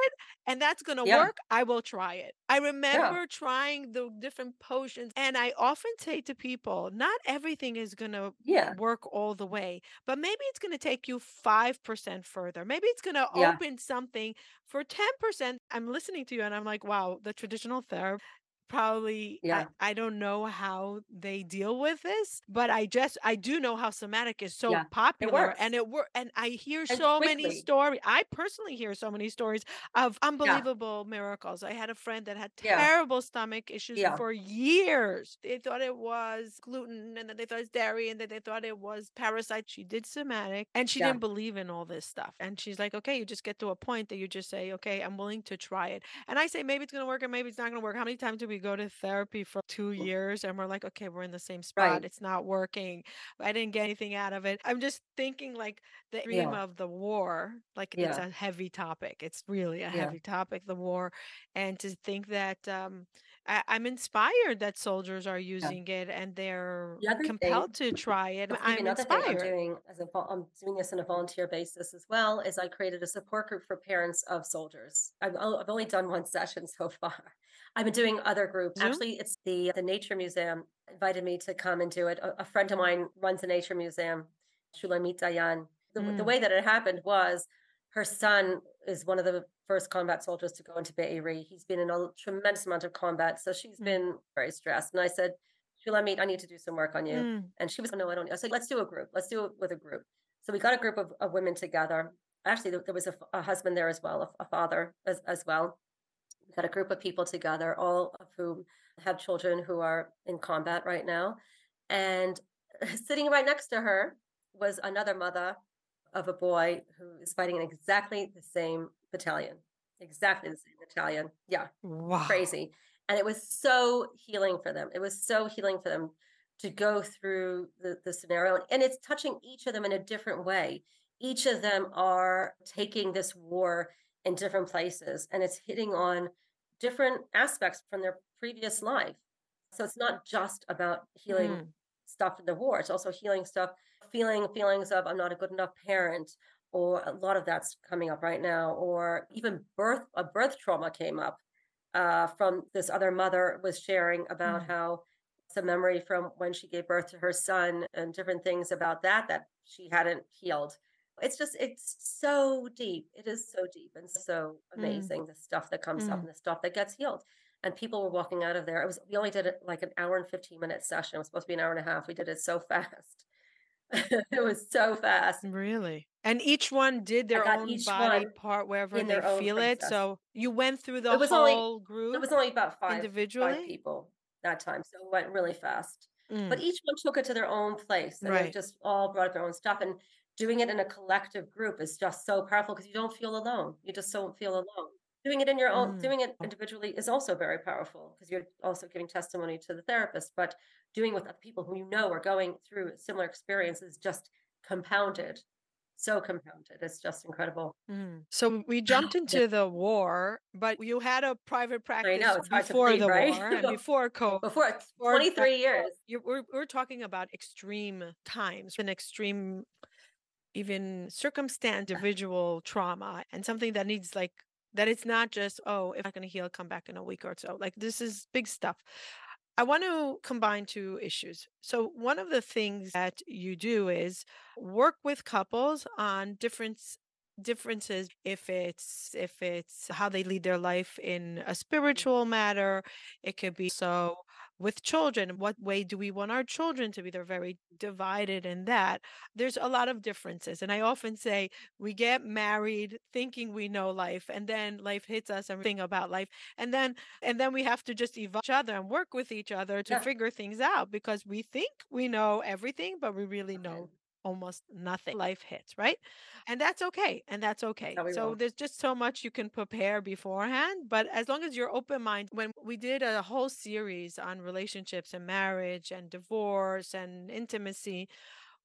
and that's going to Yeah. work, I will try it. I Yeah. remember trying the different potions and I often say to people, not everything is going to Yeah. work all the way, but maybe it's going to take you 5% further. Maybe it's going to Yeah. open something for 10%. I'm listening to you and I'm like, wow, the traditional therapy probably I, Yeah. I don't know how they deal with this but i just i do know how somatic is so Yeah. It popular and it work and i hear And so many quickly. stories i personally hear so many stories of Yeah. unbelievable miracles i had a friend that had Yeah. terrible stomach issues Yeah. for years they thought it was gluten and then they thought it's dairy and then they thought it was parasite she did somatic and she Yeah. didn't believe in all this stuff and she's like okay you just get to a point that you just say okay i'm willing to try it and I say maybe it's going to work and maybe it's not going to work. How many times do we go to therapy for two Mm. years and we're like, okay, we're in the same spot. Right. It's not working. I didn't get anything out of it. I'm just thinking like the dream Yeah. of the war, like it's a heavy topic. It's really a Yeah. heavy topic, the war. And to think that um, I, I'm inspired that soldiers are Yeah. using it and they're The other thing, compelled to try it. I'll give you I'm another thing I'm doing as a I'm doing this on a volunteer basis as well. Is I created a support group for parents of soldiers. I've, o- I've only done one session so far. I've been doing other groups. Actually, it's the the Nature Museum invited me to come and do it. A, a friend of mine runs a nature museum, Shulamit Dayan. The, w- the Mm, way that it happened was her son is one of the first combat soldiers to go into Be'eri. He's been in a tremendous amount of combat, so she's mm, been very stressed. And I said, Shulamit, I need to do some work on you. mm, And she was, no, I don't. I said, let's do a group. Let's do it with a group. So we got a group of, of women together. Actually, there, was a husband there as well, a, a father as, as well. Got a group of people together, all of whom have children who are in combat right now. And sitting right next to her was another mother of a boy who is fighting in exactly the same battalion, exactly the same battalion. Yeah wow. crazy. And it was so healing for them. It was so healing for them to go through the, the scenario. And it's touching each of them in a different way. Each of them are taking this war in different places and it's hitting on different aspects from their previous life. So it's not just about healing Mm, stuff in the war, it's also healing stuff, feeling feelings of I'm not a good enough parent, or a lot of that's coming up right now, or even birth, a birth trauma came up uh, from this other mother was sharing about mm, how it's a memory from when she gave birth to her son and different things about that that she hadn't healed. It's just, it's so deep. It is so deep and so mm, amazing, the stuff that comes up mm. and the stuff that gets healed. And people were walking out of there. It was, we only did it like an hour and 15 minute session. It was supposed to be an hour and a half. We did it so fast. it was so fast. Really? And each one did their own body part wherever they feel it. So you went through the It was only, whole it was only about five, five individually? people that time. So it went really fast. But Mm, each one took it to their own place and they right. just all brought up their own stuff. And doing it in a collective group is just so powerful because you don't feel alone. You just don't feel alone. Doing it in your own, Mm, doing it individually is also very powerful because you're also giving testimony to the therapist. But doing with other people who you know are going through similar experiences just compounded, so compounded. It's just incredible. mm. So we jumped into the war, but you had a private know practice it's before believe, the right? war and before COVID. Before Before 23 years. you, we're, we're talking about extreme times and extreme even circumstance, individual trauma, and something that needs like that it's not just, oh, if going to heal, come back in a week or so. Like this is big stuff. I want to combine two issues. So, one of the things that you do is work with couples on different differences if it's if it's how they lead their life in a mm-hmm. spiritual matter it could be so with children what way do we want our children to be they're very divided in that there's a lot of differences and i often say we get married thinking we know life and then life hits us and think about life and then and then we have to just evolve each other and work with each other to Yeah. figure things out because we think we know everything but we really know. Almost nothing. Life hits right? And that's okay and that's okay. we so roll. there's just so much you can prepare beforehand but as long as you're open minded when we did a whole series on relationships and marriage and divorce and intimacy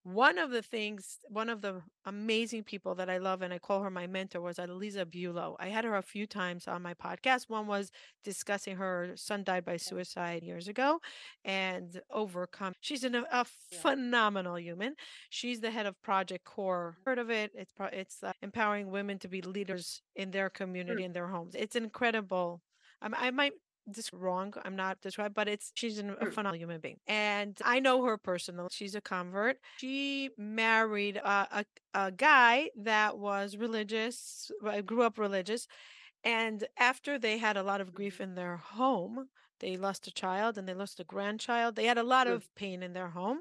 one of the things, one of the amazing people that I love, and I call her my mentor, was Aliza Bulow. I had her a few times on my podcast. One was discussing her son died by suicide years ago and overcome. She's an, a phenomenal human. She's the head of Project Core. Heard of it? It's it's uh, empowering women to be leaders in their community, in their homes. It's incredible. I might this wrong. I'm not described, but it's she's an, a hmm. phenomenal human being, and I know her personally. She's a convert. She married a, a, a guy that was religious. Grew up religious, and after they had a lot of grief mm-hmm. in their home, they lost a child and they lost a grandchild. They had a lot hmm. of pain in their home,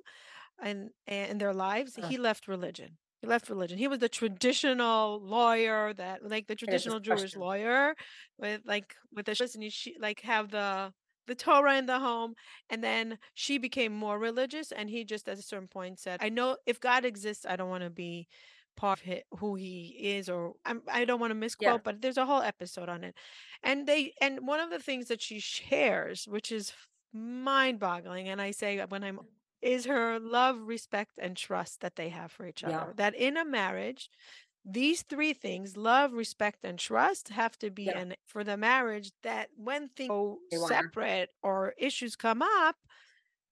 and, and in their lives. He left religion he left religion. He was the traditional lawyer that like the traditional Jewish lawyer with like with the and you like have the the Torah in the home. And then she became more religious. And he just at a certain point said, I know if God exists, I don't want to be part of who he is or I'm, i do not want to misquote yeah. but there's a whole episode on it and they and one of the things that she shares which is mind boggling and i say when i'm is her love, respect, and trust that they have for each other. Yeah. That in a marriage, these three things love, respect, and trust have to be yeah. in for the marriage that when things go separate or issues come up,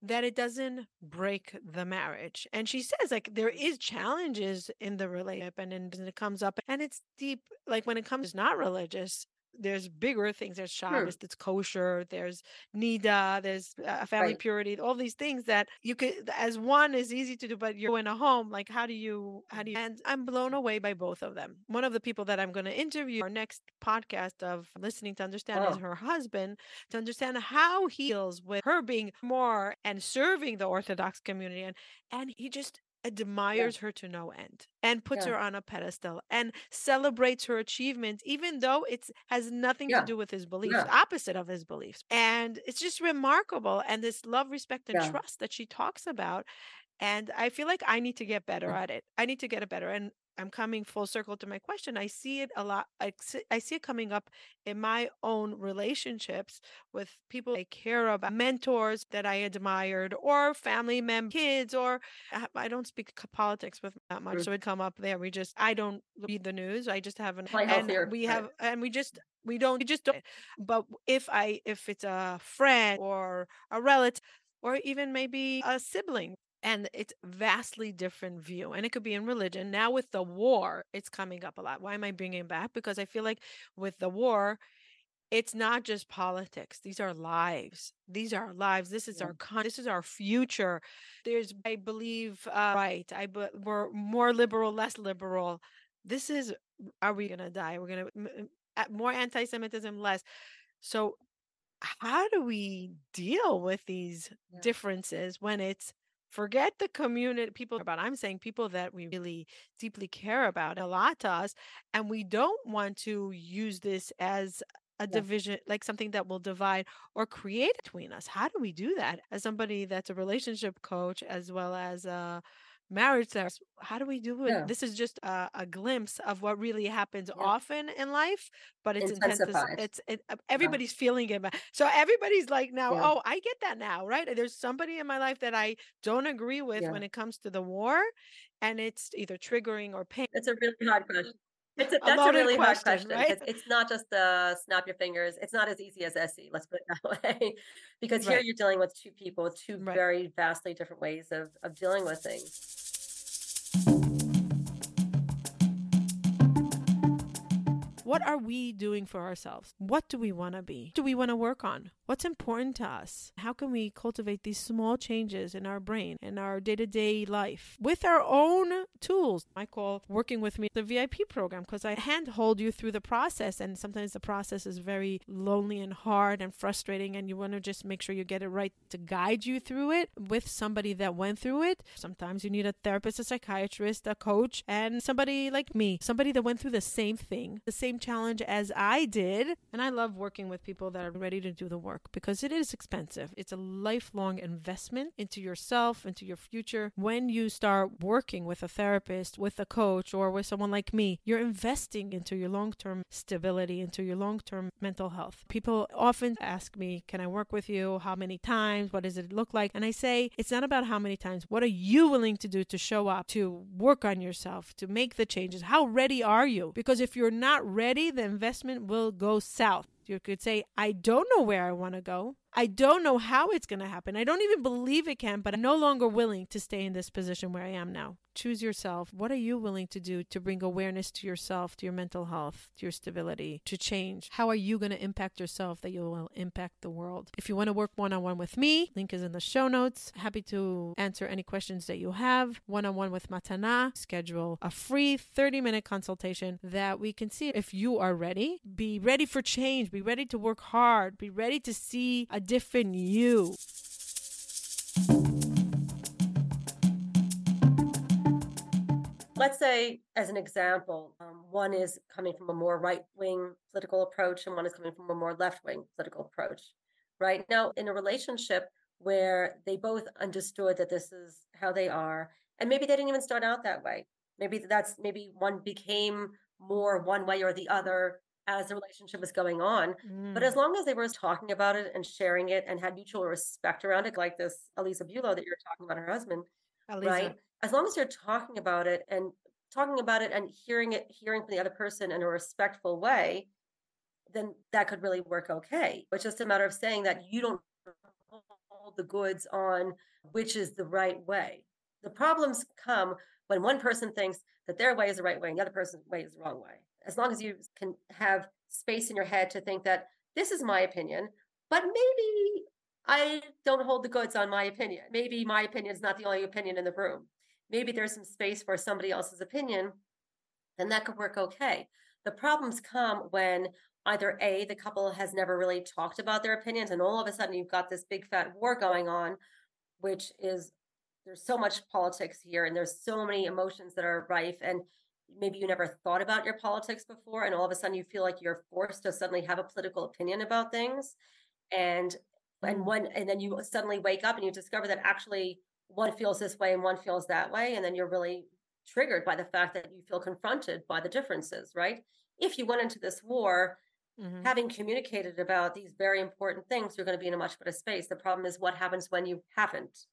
that it doesn't break the marriage. And she says, like, there is challenges in the relationship and, and it comes up and it's deep, like when it comes not religious, there's bigger things. There's Shabbos, that's kosher. There's Nida. There's uh, family right. purity. All these things that you could, as one is easy to do, but you're in a home. Like, how do you, how do you? And I'm blown away by both of them. One of the people that I'm going to interview our next podcast of listening to understand oh. is her husband to understand how he deals with her being more and serving the Orthodox community, and and he just admires yeah. her to no end and puts yeah. her on a pedestal and celebrates her achievements even though it has nothing yeah. to do with his beliefs opposite of his beliefs and it's just remarkable and this love respect and trust that she talks about and i feel like i need to get better at it i need to get it better and I'm coming full circle to my question. I see it a lot. I see, I see it coming up in my own relationships with people I care about, mentors that I admired, or family members, kids, or I don't speak politics with that much, mm-hmm. so it come up there. We just I don't read the news. I just haven't. And we have, and we just we don't we just don't. But if I if it's a friend or a relative or even maybe a sibling and it's vastly different view and it could be in religion. Now with the war it's coming up a lot. Why am i bringing it back? Because i feel like with the war it's not just politics. These are lives. These are lives. This is yeah. our con this is our future. There's i believe uh, right. I but we're more liberal less liberal. This is are we gonna die? We're gonna more anti-semitism less. So how do we deal with these yeah. differences when it's forget the community people about i'm saying people that we really deeply care about a lot to us and we don't want to use this as a yeah. division like something that will divide or create between us how do we do that as somebody that's a relationship coach as well as a marriage therapist how do we do it? Yeah. this is just a, a, glimpse of what really happens yeah. often in life but it's intense it's it, uh, everybody's yeah. feeling it so everybody's like now oh i get that now right? There's somebody in my life that i don't agree with when it comes to the war and it's either triggering or pain. It's a really hard question it's a, that's a, a really question, hard question right? it's not just the snap your fingers. It's not as easy as SE. Let's put it that way, because right. here you're dealing with two people with two right. very vastly different ways of of dealing with things. What are we doing for ourselves? What do we want to be? What do we want to work on? What's important to us? How can we cultivate these small changes in our brain, and our day to day life with our own tools? I call working with me the VIP program because I handhold you through the process. And sometimes the process is very lonely and hard and frustrating, and you want to just make sure you get it right to guide you through it with somebody that went through it. Sometimes you need a therapist, a psychiatrist, a coach, and somebody like me, somebody that went through the same thing, the same challenge as I did. And I love working with people that are ready to do the work because it is expensive. It's a lifelong investment into yourself, into your future. When you start working with a therapist, with a coach, or with someone like me, you're investing into your long term stability, into your long term mental health. People often ask me, Can I work with you? How many times? What does it look like? And I say, It's not about how many times. What are you willing to do to show up, to work on yourself, to make the changes? How ready are you? Because if you're not ready, the investment will go south. You could say, I don't know where I want to go. I don't know how it's going to happen. I don't even believe it can, but I'm no longer willing to stay in this position where I am now. Choose yourself. What are you willing to do to bring awareness to yourself, to your mental health, to your stability, to change? How are you going to impact yourself that you will impact the world? If you want to work one on one with me, link is in the show notes. Happy to answer any questions that you have. One on one with Matana, schedule a free 30 minute consultation that we can see if you are ready. Be ready for change, be ready to work hard, be ready to see a different you. Let's say, as an example, um, one is coming from a more right wing political approach and one is coming from a more left wing political approach. Right now, in a relationship where they both understood that this is how they are, and maybe they didn't even start out that way. Maybe that's maybe one became more one way or the other as the relationship was going on. Mm. But as long as they were talking about it and sharing it and had mutual respect around it, like this Aliza Bulow that you're talking about her husband, Aliza. right? as long as you're talking about it and talking about it and hearing it hearing from the other person in a respectful way then that could really work okay it's just a matter of saying that you don't hold the goods on which is the right way the problems come when one person thinks that their way is the right way and the other person's way is the wrong way as long as you can have space in your head to think that this is my opinion but maybe I don't hold the goods on my opinion. Maybe my opinion is not the only opinion in the room maybe there's some space for somebody else's opinion, then that could work okay. The problems come when either A, the couple has never really talked about their opinions, and all of a sudden you've got this big fat war going on, which is there's so much politics here and there's so many emotions that are rife and maybe you never thought about your politics before and all of a sudden you feel like you're forced to suddenly have a political opinion about things and and mm. when and then you suddenly wake up and you discover that actually one feels this way and one feels that way and then you're really triggered by the fact that you feel confronted by the differences right if you went into this war mm-hmm. having communicated about these very important things you're going to be in a much better space the problem is what happens when you haven't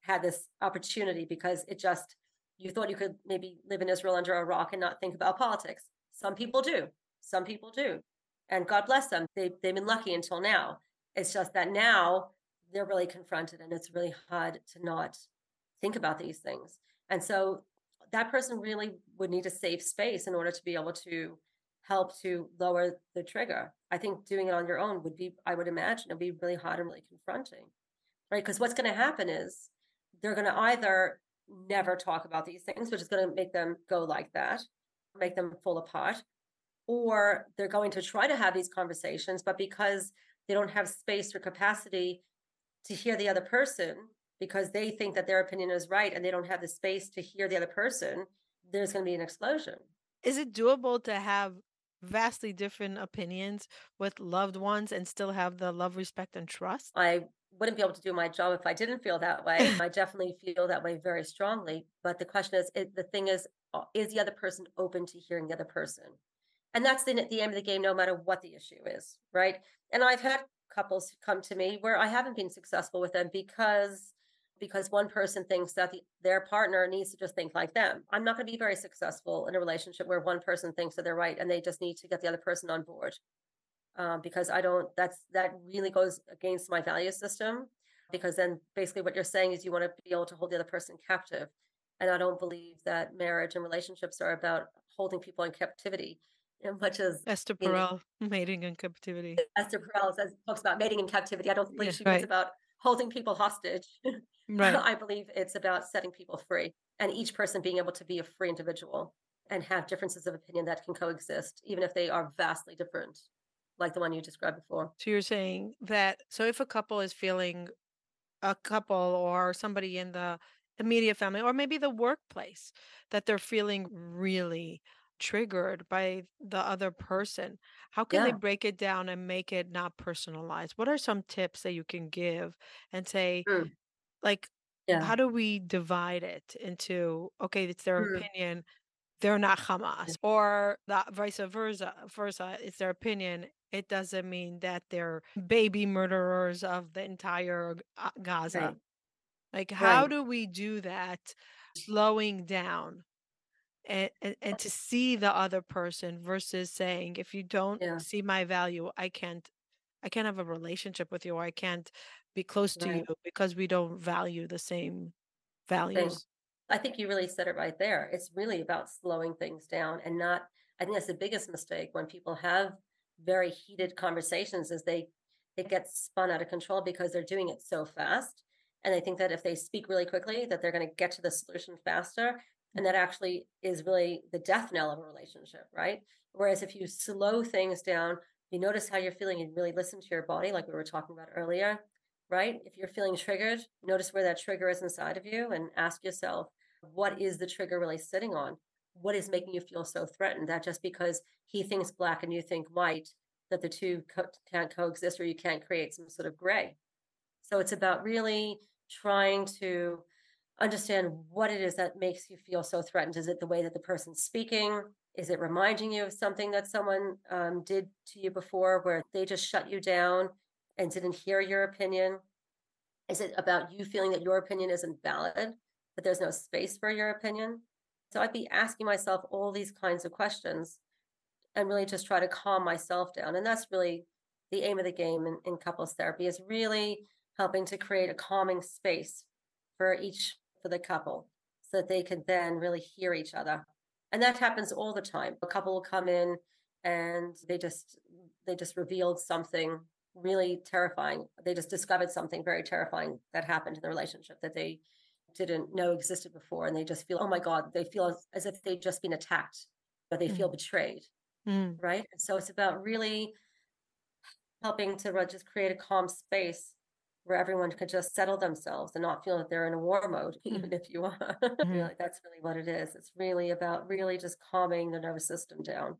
had this opportunity because it just you thought you could maybe live in israel under a rock and not think about politics some people do some people do and god bless them they, they've been lucky until now it's just that now they're really confronted and it's really hard to not think about these things. And so that person really would need a safe space in order to be able to help to lower the trigger. I think doing it on your own would be, I would imagine, it'd be really hard and really confronting, right? Because what's going to happen is they're going to either never talk about these things, which is going to make them go like that, make them fall apart, or they're going to try to have these conversations, but because they don't have space or capacity to hear the other person because they think that their opinion is right and they don't have the space to hear the other person, there's going to be an explosion. Is it doable to have vastly different opinions with loved ones and still have the love, respect, and trust? I wouldn't be able to do my job if I didn't feel that way. I definitely feel that way very strongly. But the question is, it, the thing is, uh, is the other person open to hearing the other person? And that's the, the aim of the game, no matter what the issue is, right? And I've had couples come to me where I haven't been successful with them because because one person thinks that the, their partner needs to just think like them. I'm not going to be very successful in a relationship where one person thinks that they're right and they just need to get the other person on board. Um, because I don't. That's that really goes against my value system. Because then basically what you're saying is you want to be able to hold the other person captive, and I don't believe that marriage and relationships are about holding people in captivity as much as Esther Perel, know, mating in captivity. Esther Perel says talks about mating in captivity. I don't believe yeah, she right. about holding people hostage. right. I believe it's about setting people free and each person being able to be a free individual and have differences of opinion that can coexist, even if they are vastly different, like the one you described before. So you're saying that so if a couple is feeling a couple or somebody in the immediate family or maybe the workplace that they're feeling really triggered by the other person? How can they break it down and make it not personalized? What are some tips that you can give and say, Mm. like, Yeah. how do we divide it into, okay, it's their Mm. opinion, they're not Hamas, or the vice versa, versa, it's their opinion. It doesn't mean that they're baby murderers of the entire uh, Gaza. Right. Like, how Right. do we do that, slowing down and, and and to see the other person versus saying, if you don't Yeah. see my value, I can't, I can't have a relationship with you, or I can't be close to you because we don't value the same values. I think you really said it right there. It's really about slowing things down and not I think that's the biggest mistake when people have very heated conversations is they it gets spun out of control because they're doing it so fast. And they think that if they speak really quickly, that they're going to get to the solution faster. And that actually is really the death knell of a relationship, right? Whereas if you slow things down, you notice how you're feeling and really listen to your body, like we were talking about earlier, right? If you're feeling triggered, notice where that trigger is inside of you and ask yourself, what is the trigger really sitting on? What is making you feel so threatened? That just because he thinks black and you think white, that the two co- can't coexist or you can't create some sort of gray. So it's about really trying to understand what it is that makes you feel so threatened. Is it the way that the person's speaking? Is it reminding you of something that someone um, did to you before where they just shut you down and didn't hear your opinion? Is it about you feeling that your opinion isn't valid, that there's no space for your opinion? So I'd be asking myself all these kinds of questions and really just try to calm myself down. And that's really the aim of the game in, in couples therapy is really helping to create a calming space for each for the couple so that they can then really hear each other. And that happens all the time. A couple will come in and they just they just revealed something really terrifying. They just discovered something very terrifying that happened in the relationship that they didn't know existed before and they just feel oh my god they feel as, as if they've just been attacked but they feel Mm, betrayed mm, right? And so it's about really helping to just create a calm space where everyone could just settle themselves and not feel that they're in a war mode mm, even if you are. Mhm. really that's really what it is. It's really about really just calming the nervous system down.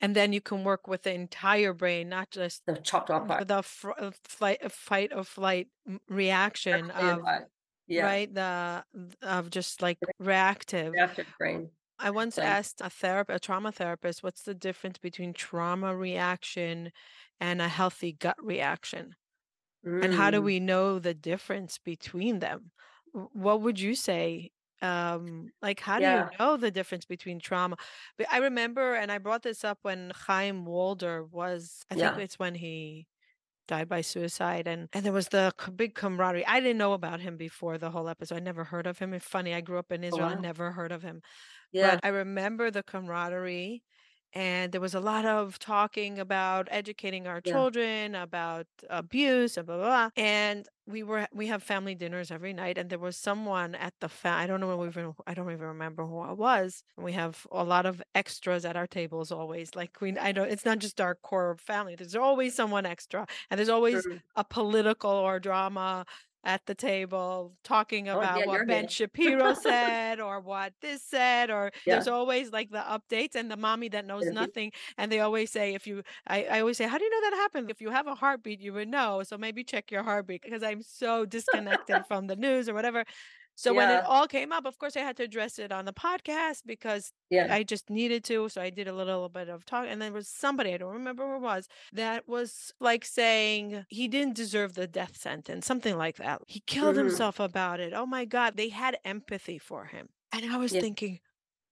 And then you can work with the entire brain, not just the chopped off part. the fr- flight, uh, fight or flight reaction of yeah. right? The of just like reactive. Brain. I once right. asked a therapist, a trauma therapist, what's the difference between trauma reaction and a healthy gut reaction? And how do mm, we know the difference between them? What would you say? Um, like, how do you know the difference between trauma? But I remember, and I brought this up when Chaim Walder was, I think yeah. it's when he died by suicide and and there was the big camaraderie. I didn't know about him before the whole episode. I never heard of him. It's funny i grew up in oh israel and wow. never heard of him. But yeah I remember the camaraderie, and there was a lot of talking about educating our yeah children about abuse and blah, blah, blah. And we were we have family dinners every night, and there was someone at the fa- I don't know even I don't even remember who it was. We have a lot of extras at our tables always. Like we I don't it's not just our core family. There's always someone extra, and there's always mm. a political or drama at the table talking oh yeah about what Ben Shapiro said or what this said or yeah. there's always like the updates and the mommy that knows interview nothing and they always say if you I, I always say how do you know that happened? If you have a heartbeat you would know so maybe check your heartbeat because I'm so disconnected from the news or whatever so when it all came up of course I had to address it on the podcast because yeah I just needed to so I did a little bit of talk and there was somebody I don't remember who it was that was like saying he didn't deserve the death sentence, something like that. He killed hmm himself about it. Oh my God. They had empathy for him. And I was yeah thinking,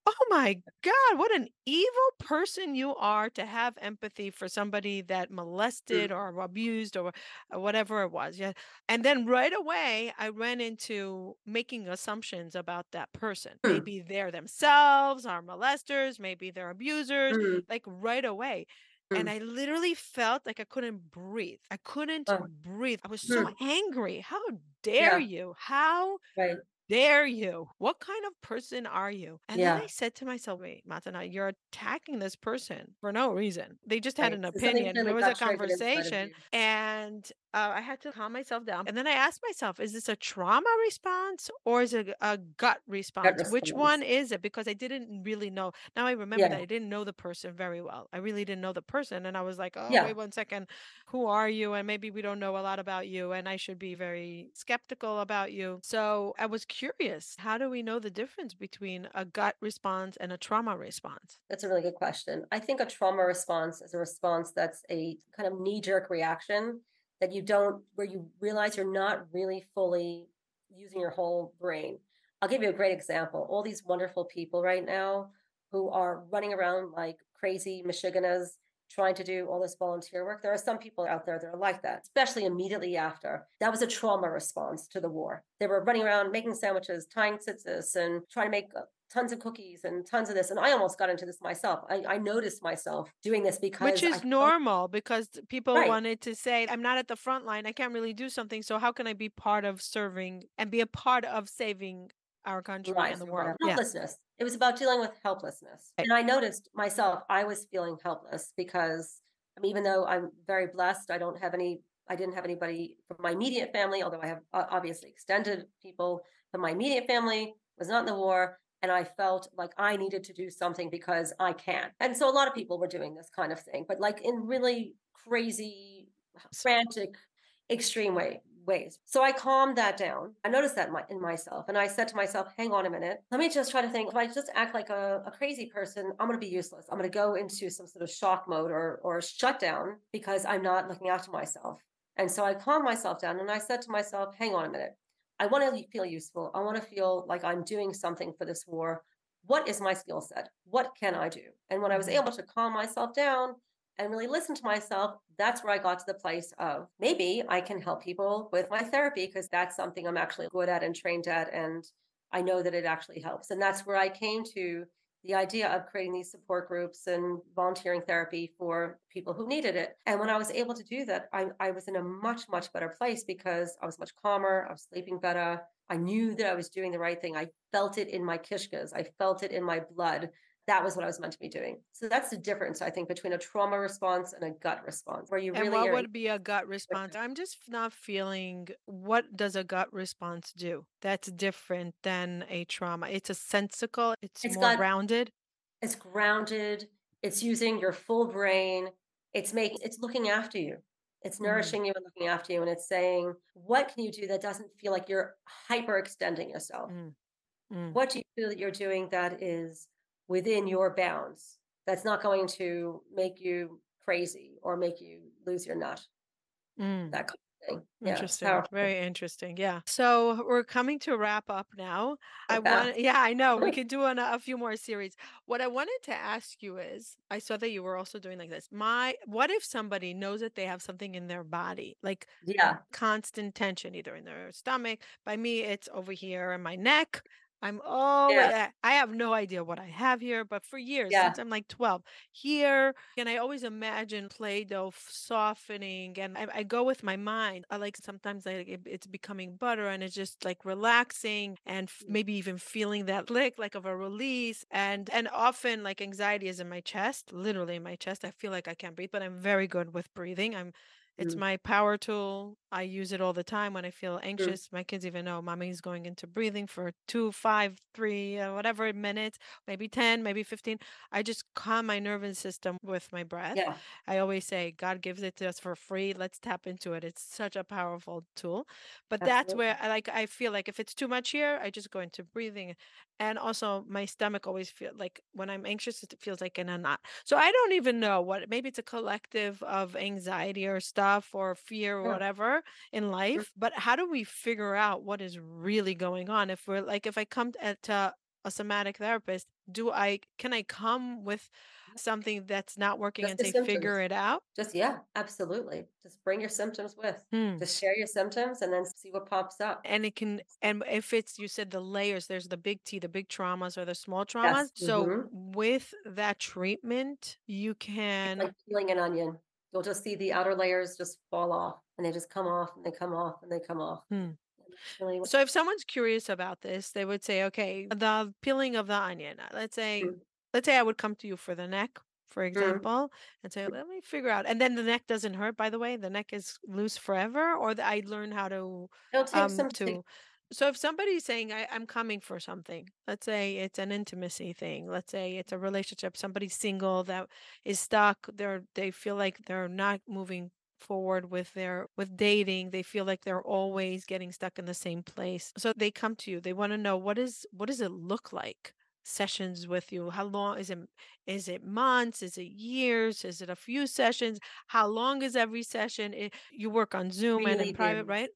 oh my God, what an evil person you are to have empathy for somebody that molested or abused or, or whatever it was. Yeah. And then right away, I ran into making assumptions about that person. Maybe they're themselves are molesters, maybe they're abusers, like right away. And. I literally felt like I couldn't breathe. I couldn't breathe. I was so angry. How dare yeah you? How right dare you? What kind of person are you? And then I said to myself, wait, Matana, you're attacking this person for no reason. They just had Right, an opinion. There was a got triggered inside of conversation and uh, I had to calm myself down. And then I asked myself, is this a trauma response or is it a gut Gut response? Which one is it? Because I didn't really know. Now I remember that I didn't know the person very well. I really didn't know the person. And I was like, oh, Yeah. wait one second. Who are you? And maybe we don't know a lot about you. And I should be very skeptical about you. So I was curious. How do we know the difference between a gut response and a trauma response? That's a really good question. I think a trauma response is a response that's a kind of knee-jerk reaction that you don't where you realize you're not really fully using your whole brain. I'll give you a great example. All these wonderful people right now who are running around like crazy meshuggeners trying to do all this volunteer work. There are some people out there that are like that, especially immediately after. That was a trauma response to the war. They were running around making sandwiches, tying tzitzis, and trying to make tons of cookies and tons of this. And I almost got into this myself. I, I noticed myself doing this Which because I is felt normal because people right, wanted to say, I'm not at the front line. I can't really do something. So how can I be part of serving and be a part of saving our country and the world? Yeah. Helplessness. It was about dealing with helplessness. Right. And I noticed myself, I was feeling helpless because I mean, even though I'm very blessed, I don't have any, I didn't have anybody from my immediate family, although I have obviously extended people, but my immediate family was not in the war. And I felt like I needed to do something because I can. And so a lot of people were doing this kind of thing, but like in really crazy, frantic, extreme way ways. So I calmed that down. I noticed that in, my, in myself. And I said to myself, hang on a minute. Let me just try to think. If I just act like a, a crazy person, I'm going to be useless. I'm going to go into some sort of shock mode or, or shutdown because I'm not looking after myself. And so I calmed myself down and I said to myself, hang on a minute. I want to feel useful. I want to feel like I'm doing something for this war. What is my skill set? What can I do? And when I was Mhm. able to calm myself down and really listen to myself, that's where I got to the place of maybe I can help people with my therapy because that's something I'm actually good at and trained at. And I know that it actually helps. And that's where I came to the idea of creating these support groups and volunteering therapy for people who needed it. And when I was able to do that, I, I was in a much, much better place because I was much calmer. I was sleeping better. I knew that I was doing the right thing. I felt it in my kishkas. I felt it in my blood that was what I was meant to be doing. So that's the difference, I think, between a trauma response and a gut response, where you And really what are would be a gut response? I'm just not feeling what does a gut response do? That's different than a trauma. It's a sensical, it's it's more got grounded. it's grounded, it's using your full brain, it's making it's looking after you. It's Mm, nourishing you and looking after you. And it's saying, what can you do that doesn't feel like you're hyperextending yourself? mm, mm, What do you feel that you're doing that is within your bounds? That's not going to make you crazy or make you lose your nut, mm. that kind of thing. Yeah, Interesting. Very interesting. Yeah. So we're coming to wrap up now. I want, yeah, I know we could do an, a few more series. What I wanted to ask you is I saw that you were also doing like this. My, what if somebody knows that they have something in their body, like Yeah, constant tension, either in their stomach? By me, it's over here in my neck. I'm always, yeah, I I have no idea what I have here, but for years, yeah, since I'm like 12, here, and I always imagine Play-Doh softening, and I, I go with my mind. I like sometimes like it, it's becoming butter, and it's just like relaxing, and f- mm, maybe even feeling that lick, like of a release. And and often like anxiety is in my chest, literally in my chest. I feel like I can't breathe, but I'm very good with breathing. I'm it's mm, my power tool. I use it all the time when I feel anxious. My kids even know mommy's going into breathing for two, five, three, uh, whatever minutes, maybe 10, maybe 15. I just calm my nervous system with my breath. yeah, I always say, God gives it to us for free. Let's tap into it. It's such a powerful tool. But that's where I like, I feel like if it's too much here, I just go into breathing. And also, my stomach always feel like when I'm anxious, it feels like in a knot. So I don't even know what maybe it's a collective of anxiety or stuff or fear or whatever in life. But how do we figure out what is really going on? If we're like, if I come at uh, to a somatic therapist, do I can I come with. Something that's not working Just and the say figure it out? Just yeah, absolutely. Just bring your symptoms with. Hmm. Just share your symptoms and then see what pops up. And it can, and if it's, you said the layers, there's the big T, the big traumas or the small Yes. traumas. So hmm with that treatment, you It's can like peeling an onion. You'll just see the outer layers just fall off and they just come off and they come off and they come off. Hmm. And that's really what So if someone's curious about this, they would say, okay, the peeling of the onion. uh, Let's say, mm, let's say I would come to you for the neck. for Mm. example, and say, let me figure out. And then the neck doesn't hurt, by the way. The neck is loose forever, or the, I learn how to, It'll take um, some to. So if somebody's saying I, I'm coming for something, let's say it's an intimacy thing, let's say it's a relationship, somebody's single that is stuck, they're they feel like they're not moving forward with their with dating they feel like they're always getting stuck in the same place so they come to you they want to know what is what does it look like sessions with you how long is it is it months is it years is it a few sessions how long is every session it, you work on zoom and in really private right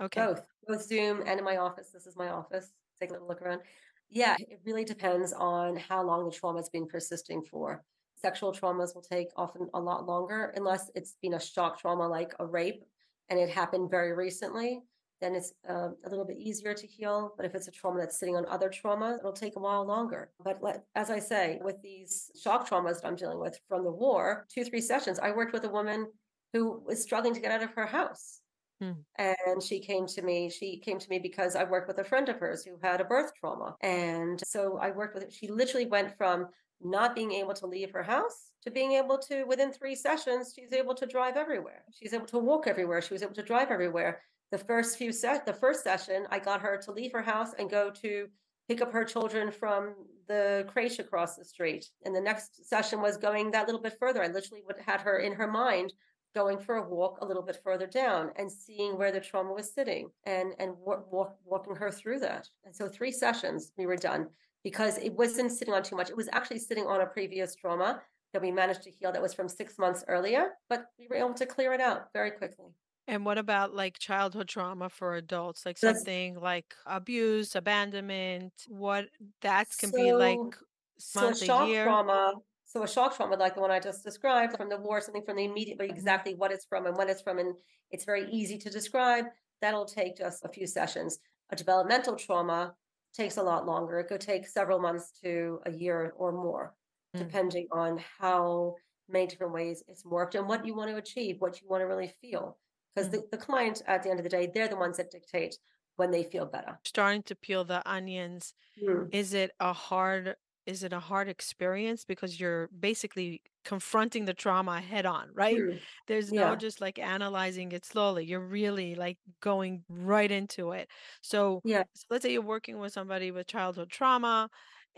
okay Both, both Zoom and in my office. This is my office. Take a little look around. Yeah, it really depends on how long the trauma has been persisting for. Sexual traumas will take often a lot longer, unless it's been a shock trauma like a rape and it happened very recently. Then it's um, a little bit easier to heal. But if it's a trauma that's sitting on other trauma, it'll take a while longer. But let, as I say, with these shock traumas that I'm dealing with from the war, two, three sessions, I worked with a woman who was struggling to get out of her house Mm, and she came to me. She came to me because I worked with a friend of hers who had a birth trauma. And so I worked with her. She literally went from not being able to leave her house to being able to, within three sessions, she's able to drive everywhere. She's able to walk everywhere. She was able to drive everywhere. The first few set, the first session, I got her to leave her house and go to pick up her children from the creche across the street. And the next session was going that little bit further. I literally would had her in her mind going for a walk a little bit further down and seeing where the trauma was sitting and and walk, walking her through that and so three sessions we were done because it wasn't sitting on too much it was actually sitting on a previous trauma that we managed to heal that was from six months earlier but we were able to clear it out very quickly And what about like childhood trauma for adults, like that's something like abuse, abandonment? What that can be like so So a month, a shock year? trauma, so a shock trauma like the one I just described from the war, something from the immediate, but Mhm. exactly what it's from and when it's from, and it's very easy to describe. That'll take just a few sessions. A developmental trauma takes a lot longer. It could take several months to a year or more, Mm, depending on how many different ways it's morphed and what you want to achieve, what you want to really feel. Because the, the client, at the end of the day, they're the ones that dictate when they feel better. Starting to peel the onions. Mm, Is it a hard is it a hard experience because you're basically confronting the trauma head on, right? mm, There's no just like analyzing it slowly. You're really like going right into it. So, Yeah. so let's say you're working with somebody with childhood trauma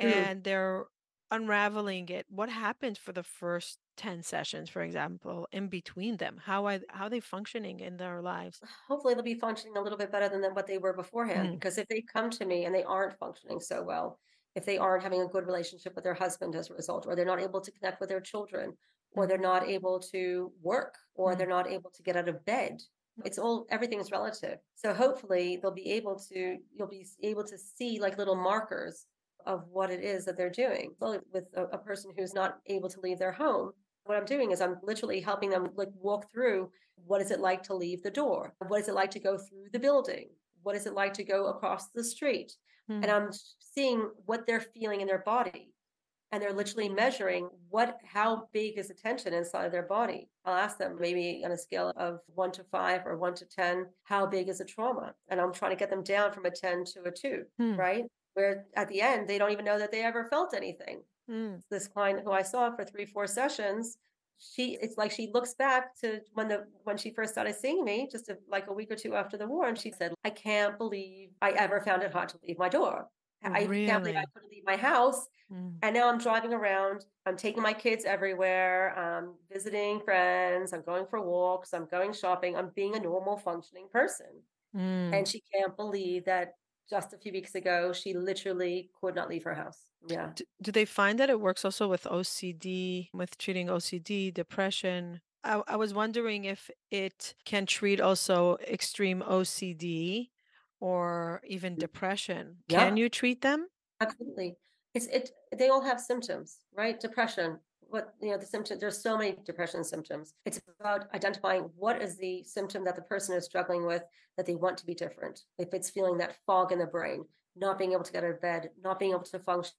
mm. and they're unraveling it. What happens for the first 10 sessions, for example, in between them? How are how are they functioning in their lives? hopefully they'll be functioning a little bit better than, what they were beforehand. Mm, Because if they come to me and they aren't functioning so well, if they aren't having a good relationship with their husband as a result, or they're not able to connect with their children, or they're mhm, not able to work, or mm, they're not able to get out of bed, it's all everything's relative. So hopefully they'll be able to, you'll be able to see like little markers of what it is that they're doing. Well, with a, a person who's not able to leave their home, what I'm doing is I'm literally helping them like walk through what is it like to leave the door? What is it like to go through the building? What is it like to go across the street? And mm, I'm seeing what they're feeling in their body. And they're literally measuring what, how big is the tension inside of their body. I'll ask them maybe on a scale of one to five or one to 10, how big is the trauma? And I'm trying to get them down from a 10 to a two, mm, right? Where at the end, they don't even know that they ever felt anything mm. this client who I saw for three, four sessions, she it's like she looks back to when the when she first started seeing me, just a, like a week or two after the war, and she said, "I can't believe I ever found it hard to leave my door. I I can't believe I couldn't leave my house, Mm, and now I'm driving around. I'm taking my kids everywhere. I'm visiting friends. I'm going for walks. I'm going shopping. I'm being a normal functioning person." mm. And she can't believe that just a few weeks ago, she literally could not leave her house. Yeah. D- do they find that it works also with OCD, with treating OCD, depression? I, I was wondering if it can treat also extreme OCD or even mm. depression. Yeah. Can you treat them? Absolutely. It's it they all have symptoms, right? Depression. What you know, the symptom there's so many depression symptoms. It's about identifying what is the symptom that the person is struggling with that they want to be different. If it's feeling that fog in the brain, not being able to get out of bed, not being able to function,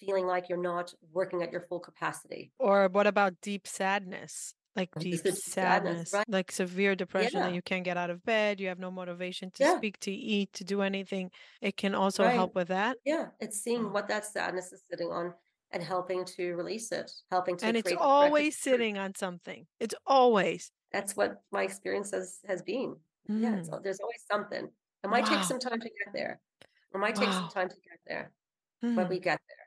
feeling like you're not working at your full capacity. Or what about deep sadness? Like deep sadness, sadness, right? like severe depression that you can't get out of bed, you have no motivation to Yeah. speak, to eat, to do anything. It can also Right. help with that. Yeah, it's seeing Mm, what that sadness is sitting on and helping to release it, helping to And it's create the corrective always sitting on something. It's always. That's what my experience has has been. Yeah, it's Mm, al there's always something. It might take some time to get there. It might take some time to get there, but we Mm. get there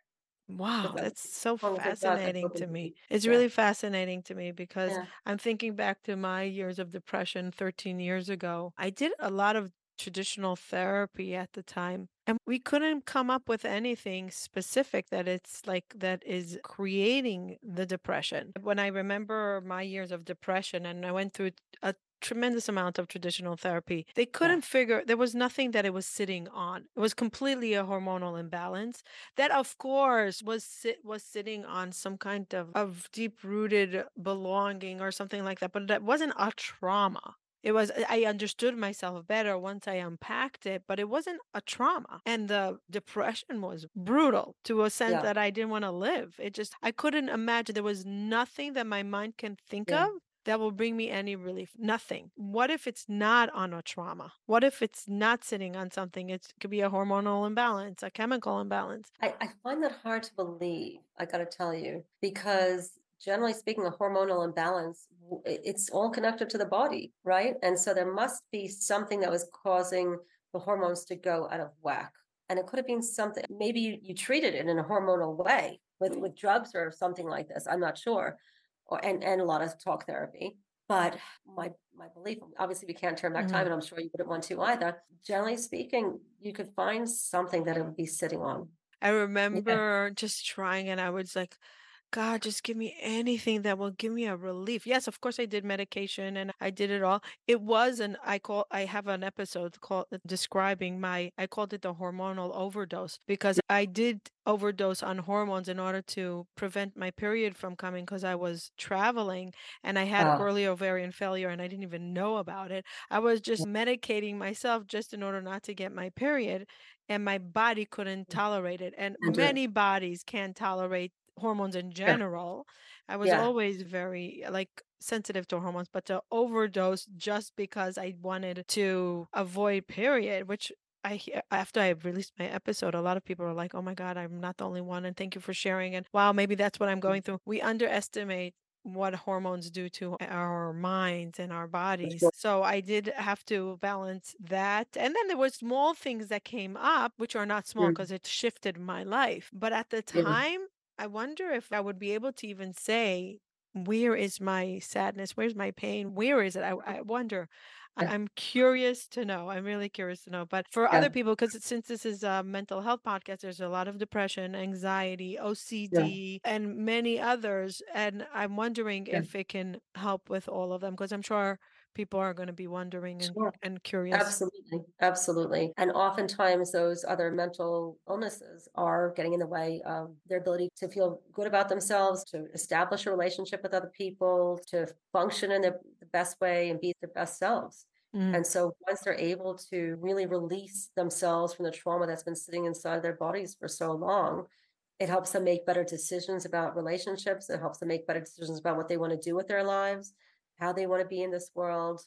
Wow, that's so long as there's God that's fascinating to me. me. It's Yeah, really fascinating to me because yeah, I'm thinking back to my years of depression 13 years ago. I did a lot of traditional therapy at the time, and we couldn't come up with anything specific that it's like that is creating the depression. When I remember my years of depression and I went through a tremendous amount of traditional therapy. They couldn't figure there was nothing that it was sitting on. It was completely a hormonal imbalance that of course was sit was sitting on some kind of of deep-rooted belonging or something like that, but that wasn't a trauma. It was I I understood myself better once I unpacked it, but it wasn't a trauma. And the depression was brutal to a sense yeah, that I didn't want to live. It just I couldn't imagine there was nothing that my mind can think yeah. of that will bring me any relief. Nothing. What if it's not on a trauma? What if it's not sitting on something? It's, it could be a hormonal imbalance, a chemical imbalance. I I find that hard to believe, I gotta tell you, mm-hmm. because generally speaking, a hormonal imbalance, it's all connected to the body, right? And so there must be something that was causing the hormones to go out of whack. And it could have been something, maybe you, you treated it in a hormonal way with, with drugs or something like this. I'm not sure. Or and, and a lot of talk therapy. But my my belief, obviously we can't turn back time, Mhm. and I'm sure you wouldn't want to either. Generally speaking, you could find something that it would be sitting on. I Yeah. remember just trying and I was like, God, just give me anything that will give me a relief. Yes, of course I did medication and I did it all. It was an I call I have an episode called uh, describing my I called it the hormonal overdose because I did overdose on hormones in order to prevent my period from coming because I was traveling and I had Oh, early ovarian failure and I didn't even know about it. I was just medicating myself just in order not to get my period and my body couldn't tolerate it. And and do it. many bodies can't tolerate hormones in Yeah, general. I was yeah, always very like sensitive to hormones, but to overdose just because I wanted to avoid period, which I hear after I released my episode, a lot of people are like, "Oh my God, I'm not the only one," and thank you for sharing. And wow, maybe that's what I'm mm, going through. We underestimate what hormones do to our minds and our bodies. So I did have to balance that. And then there were small things that came up, which are not small Mm, because it shifted my life. But at the yeah, time, I wonder if I would be able to even say, where is my sadness? Where's my pain? Where is it? I, I wonder. I- yeah, I'm curious to know. I'm really curious to know. But for other people, because since this is a mental health podcast, there's a lot of depression, anxiety, yeah, OCD, and many others. And I'm wondering yeah, if it can help with all of them, because I'm sure people are going to be wondering and, sure. and curious. Absolutely, absolutely. And oftentimes those other mental illnesses are getting in the way of their ability to feel good about themselves, to establish a relationship with other people, to function in the, the best way and be their best selves. Mm, And so once they're able to really release themselves from the trauma that's been sitting inside their bodies for so long, it helps them make better decisions about relationships. It helps them make better decisions about what they want to do with their lives, how they want to be in this world.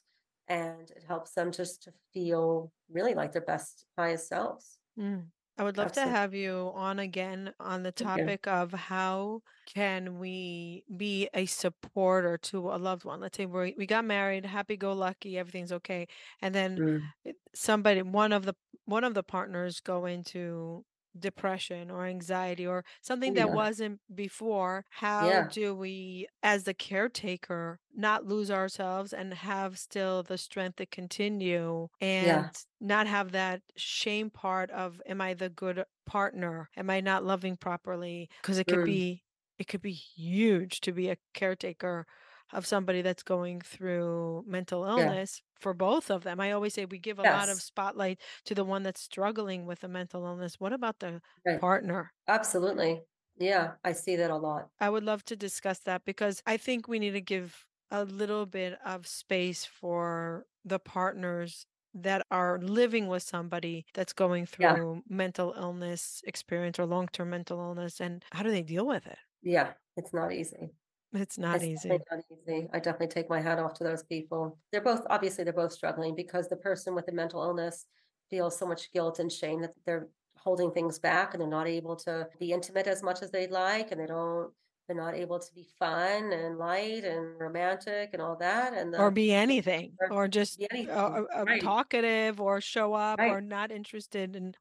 And it helps them just to feel really like their best, highest selves. mm. I would love to have you on again on the topic of how can we be a supporter to a loved one. Let's say we we got married, happy go lucky, everything's okay, and then Mm. somebody one of the one of the partners go into depression or anxiety or something Oh, that yeah. wasn't before. How Yeah. do we, as the caretaker, not lose ourselves and have still the strength to continue and Yeah. not have that shame part of am I the good partner? Am I not loving properly? Because it could Mm. be it could be huge to be a caretaker of somebody that's going through mental Yeah. illness for both of them. I always say we give a lot of spotlight to the one that's struggling with a mental illness. What about the Right. partner? Absolutely. Yeah. I see that a lot. I would love to discuss that because I think we need to give a little bit of space for the partners that are living with somebody that's going Yeah. through mental illness experience or long-term mental illness and how do they deal with it? Yeah. It's not easy. It's not It's easy. not easy. I definitely take my hat off to those people. They're both obviously they're both struggling because the person with the mental illness feels so much guilt and shame that they're holding things back and they're not able to be intimate as much as they'd like and they don't they're not able to be fun and light and romantic and all that and or be anything or or just be uh, anything uh, uh, right talkative or show up right or not interested in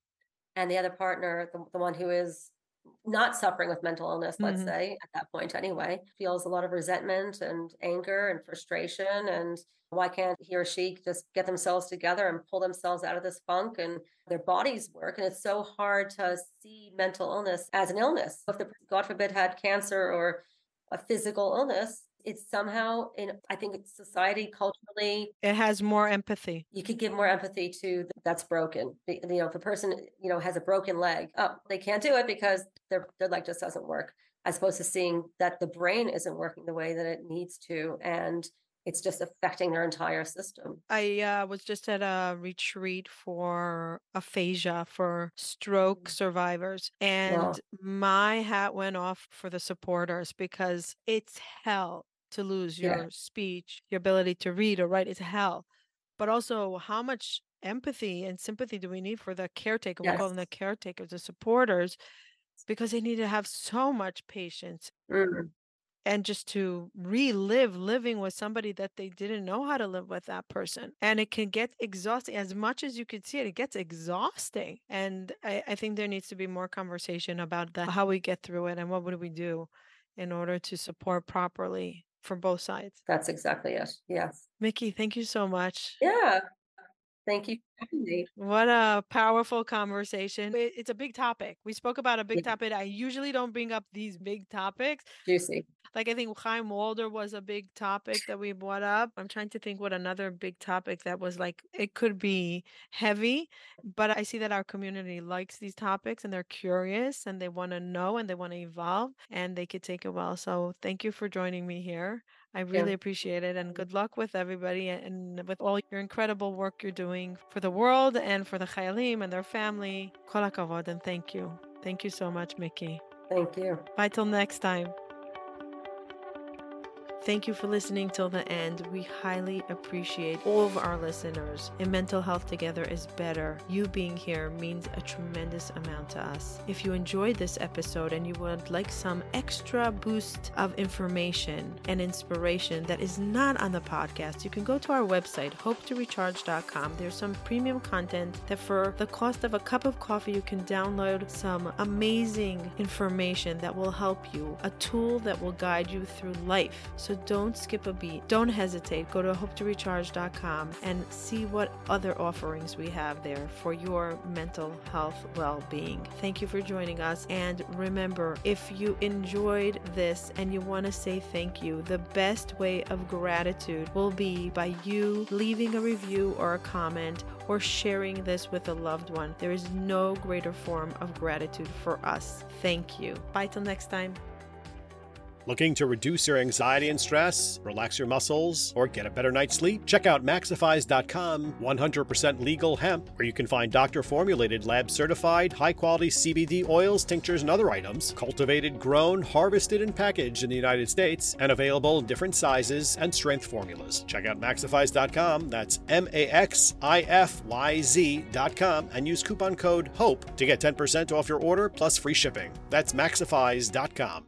and the other partner the, the one who is not suffering with mental illness let's Mhm. say at that point anyway feels a lot of resentment and anger and frustration and why can't he or she just get themselves together and pull themselves out of this funk and their bodies work and it's so hard to see mental illness as an illness if the god forbid had cancer or a physical illness it's somehow in i think it's society culturally it has more empathy you could give more empathy to th- that's broken. The- You know, if a person, you know, has a broken leg, oh, they can't do it because their their leg just doesn't work, as opposed to seeing that the brain isn't working the way that it needs to, and it's just affecting their entire system. I uh, was just at a retreat for aphasia for stroke Mm. survivors, and Well, my hat went off for the supporters because it's hell to lose yeah, your speech, your ability to read or write. It's hell. But also, how much empathy and sympathy do we need for the caretaker? We call them the caretakers, the supporters, because they need to have so much patience mm, and just to relive living with somebody that they didn't know how to live with that person. And it can get exhausting as much as you can see it, it gets exhausting. And I, I think there needs to be more conversation about that, how we get through it and what would we do in order to support properly for both sides. that's exactly it. Yes, Micki, thank you so much. yeah. Thank you for having me. What a powerful conversation. It- It's a big topic. We spoke about a big Yeah, topic. I usually don't bring up these big topics juicy. Like, I think Chaim Walder was a big topic that we brought up. I'm trying to think what another big topic that was like, it could be heavy, but I see that our community likes these topics and they're curious and they want to know and they want to evolve and they could take it well. So, thank you for joining me here. I Yeah. really appreciate it and good luck with everybody and with all your incredible work you're doing for the world and for the Chayalim and their family. Kol and thank you. Thank you so much, Micki. Thank you. Bye till next time. Thank you for listening till the end. We highly appreciate all of our listeners. And Mental Health Together is better. You being here means a tremendous amount to us. If you enjoyed this episode and you would like some extra boost of information and inspiration that is not on the podcast, you can go to our website, hopetorecharge.com. There's some premium content that for the cost of a cup of coffee, you can download some amazing information that will help you, a tool that will guide you through life. So don't skip a beat. Don't hesitate. Go to hopetorecharge.com and see what other offerings we have there for your mental health well being. Thank you for joining us. And remember, if you enjoyed this and you want to say thank you, the best way of gratitude will be by you leaving a review or a comment or sharing this with a loved one. There is no greater form of gratitude for us. Thank you. Bye till next time. Looking to reduce your anxiety and stress, relax your muscles, or get a better night's sleep? Check out Maxifyz.com 100% legal hemp, where you can find doctor formulated, lab certified, high quality CBD oils, tinctures, and other items, cultivated, grown, harvested, and packaged in the United States, and available in different sizes and strength formulas. Check out Maxifyz.com, that's M A X I F Y Z.com, and use coupon code HOPE to get 10% off your order plus free shipping. That's Maxifyz.com.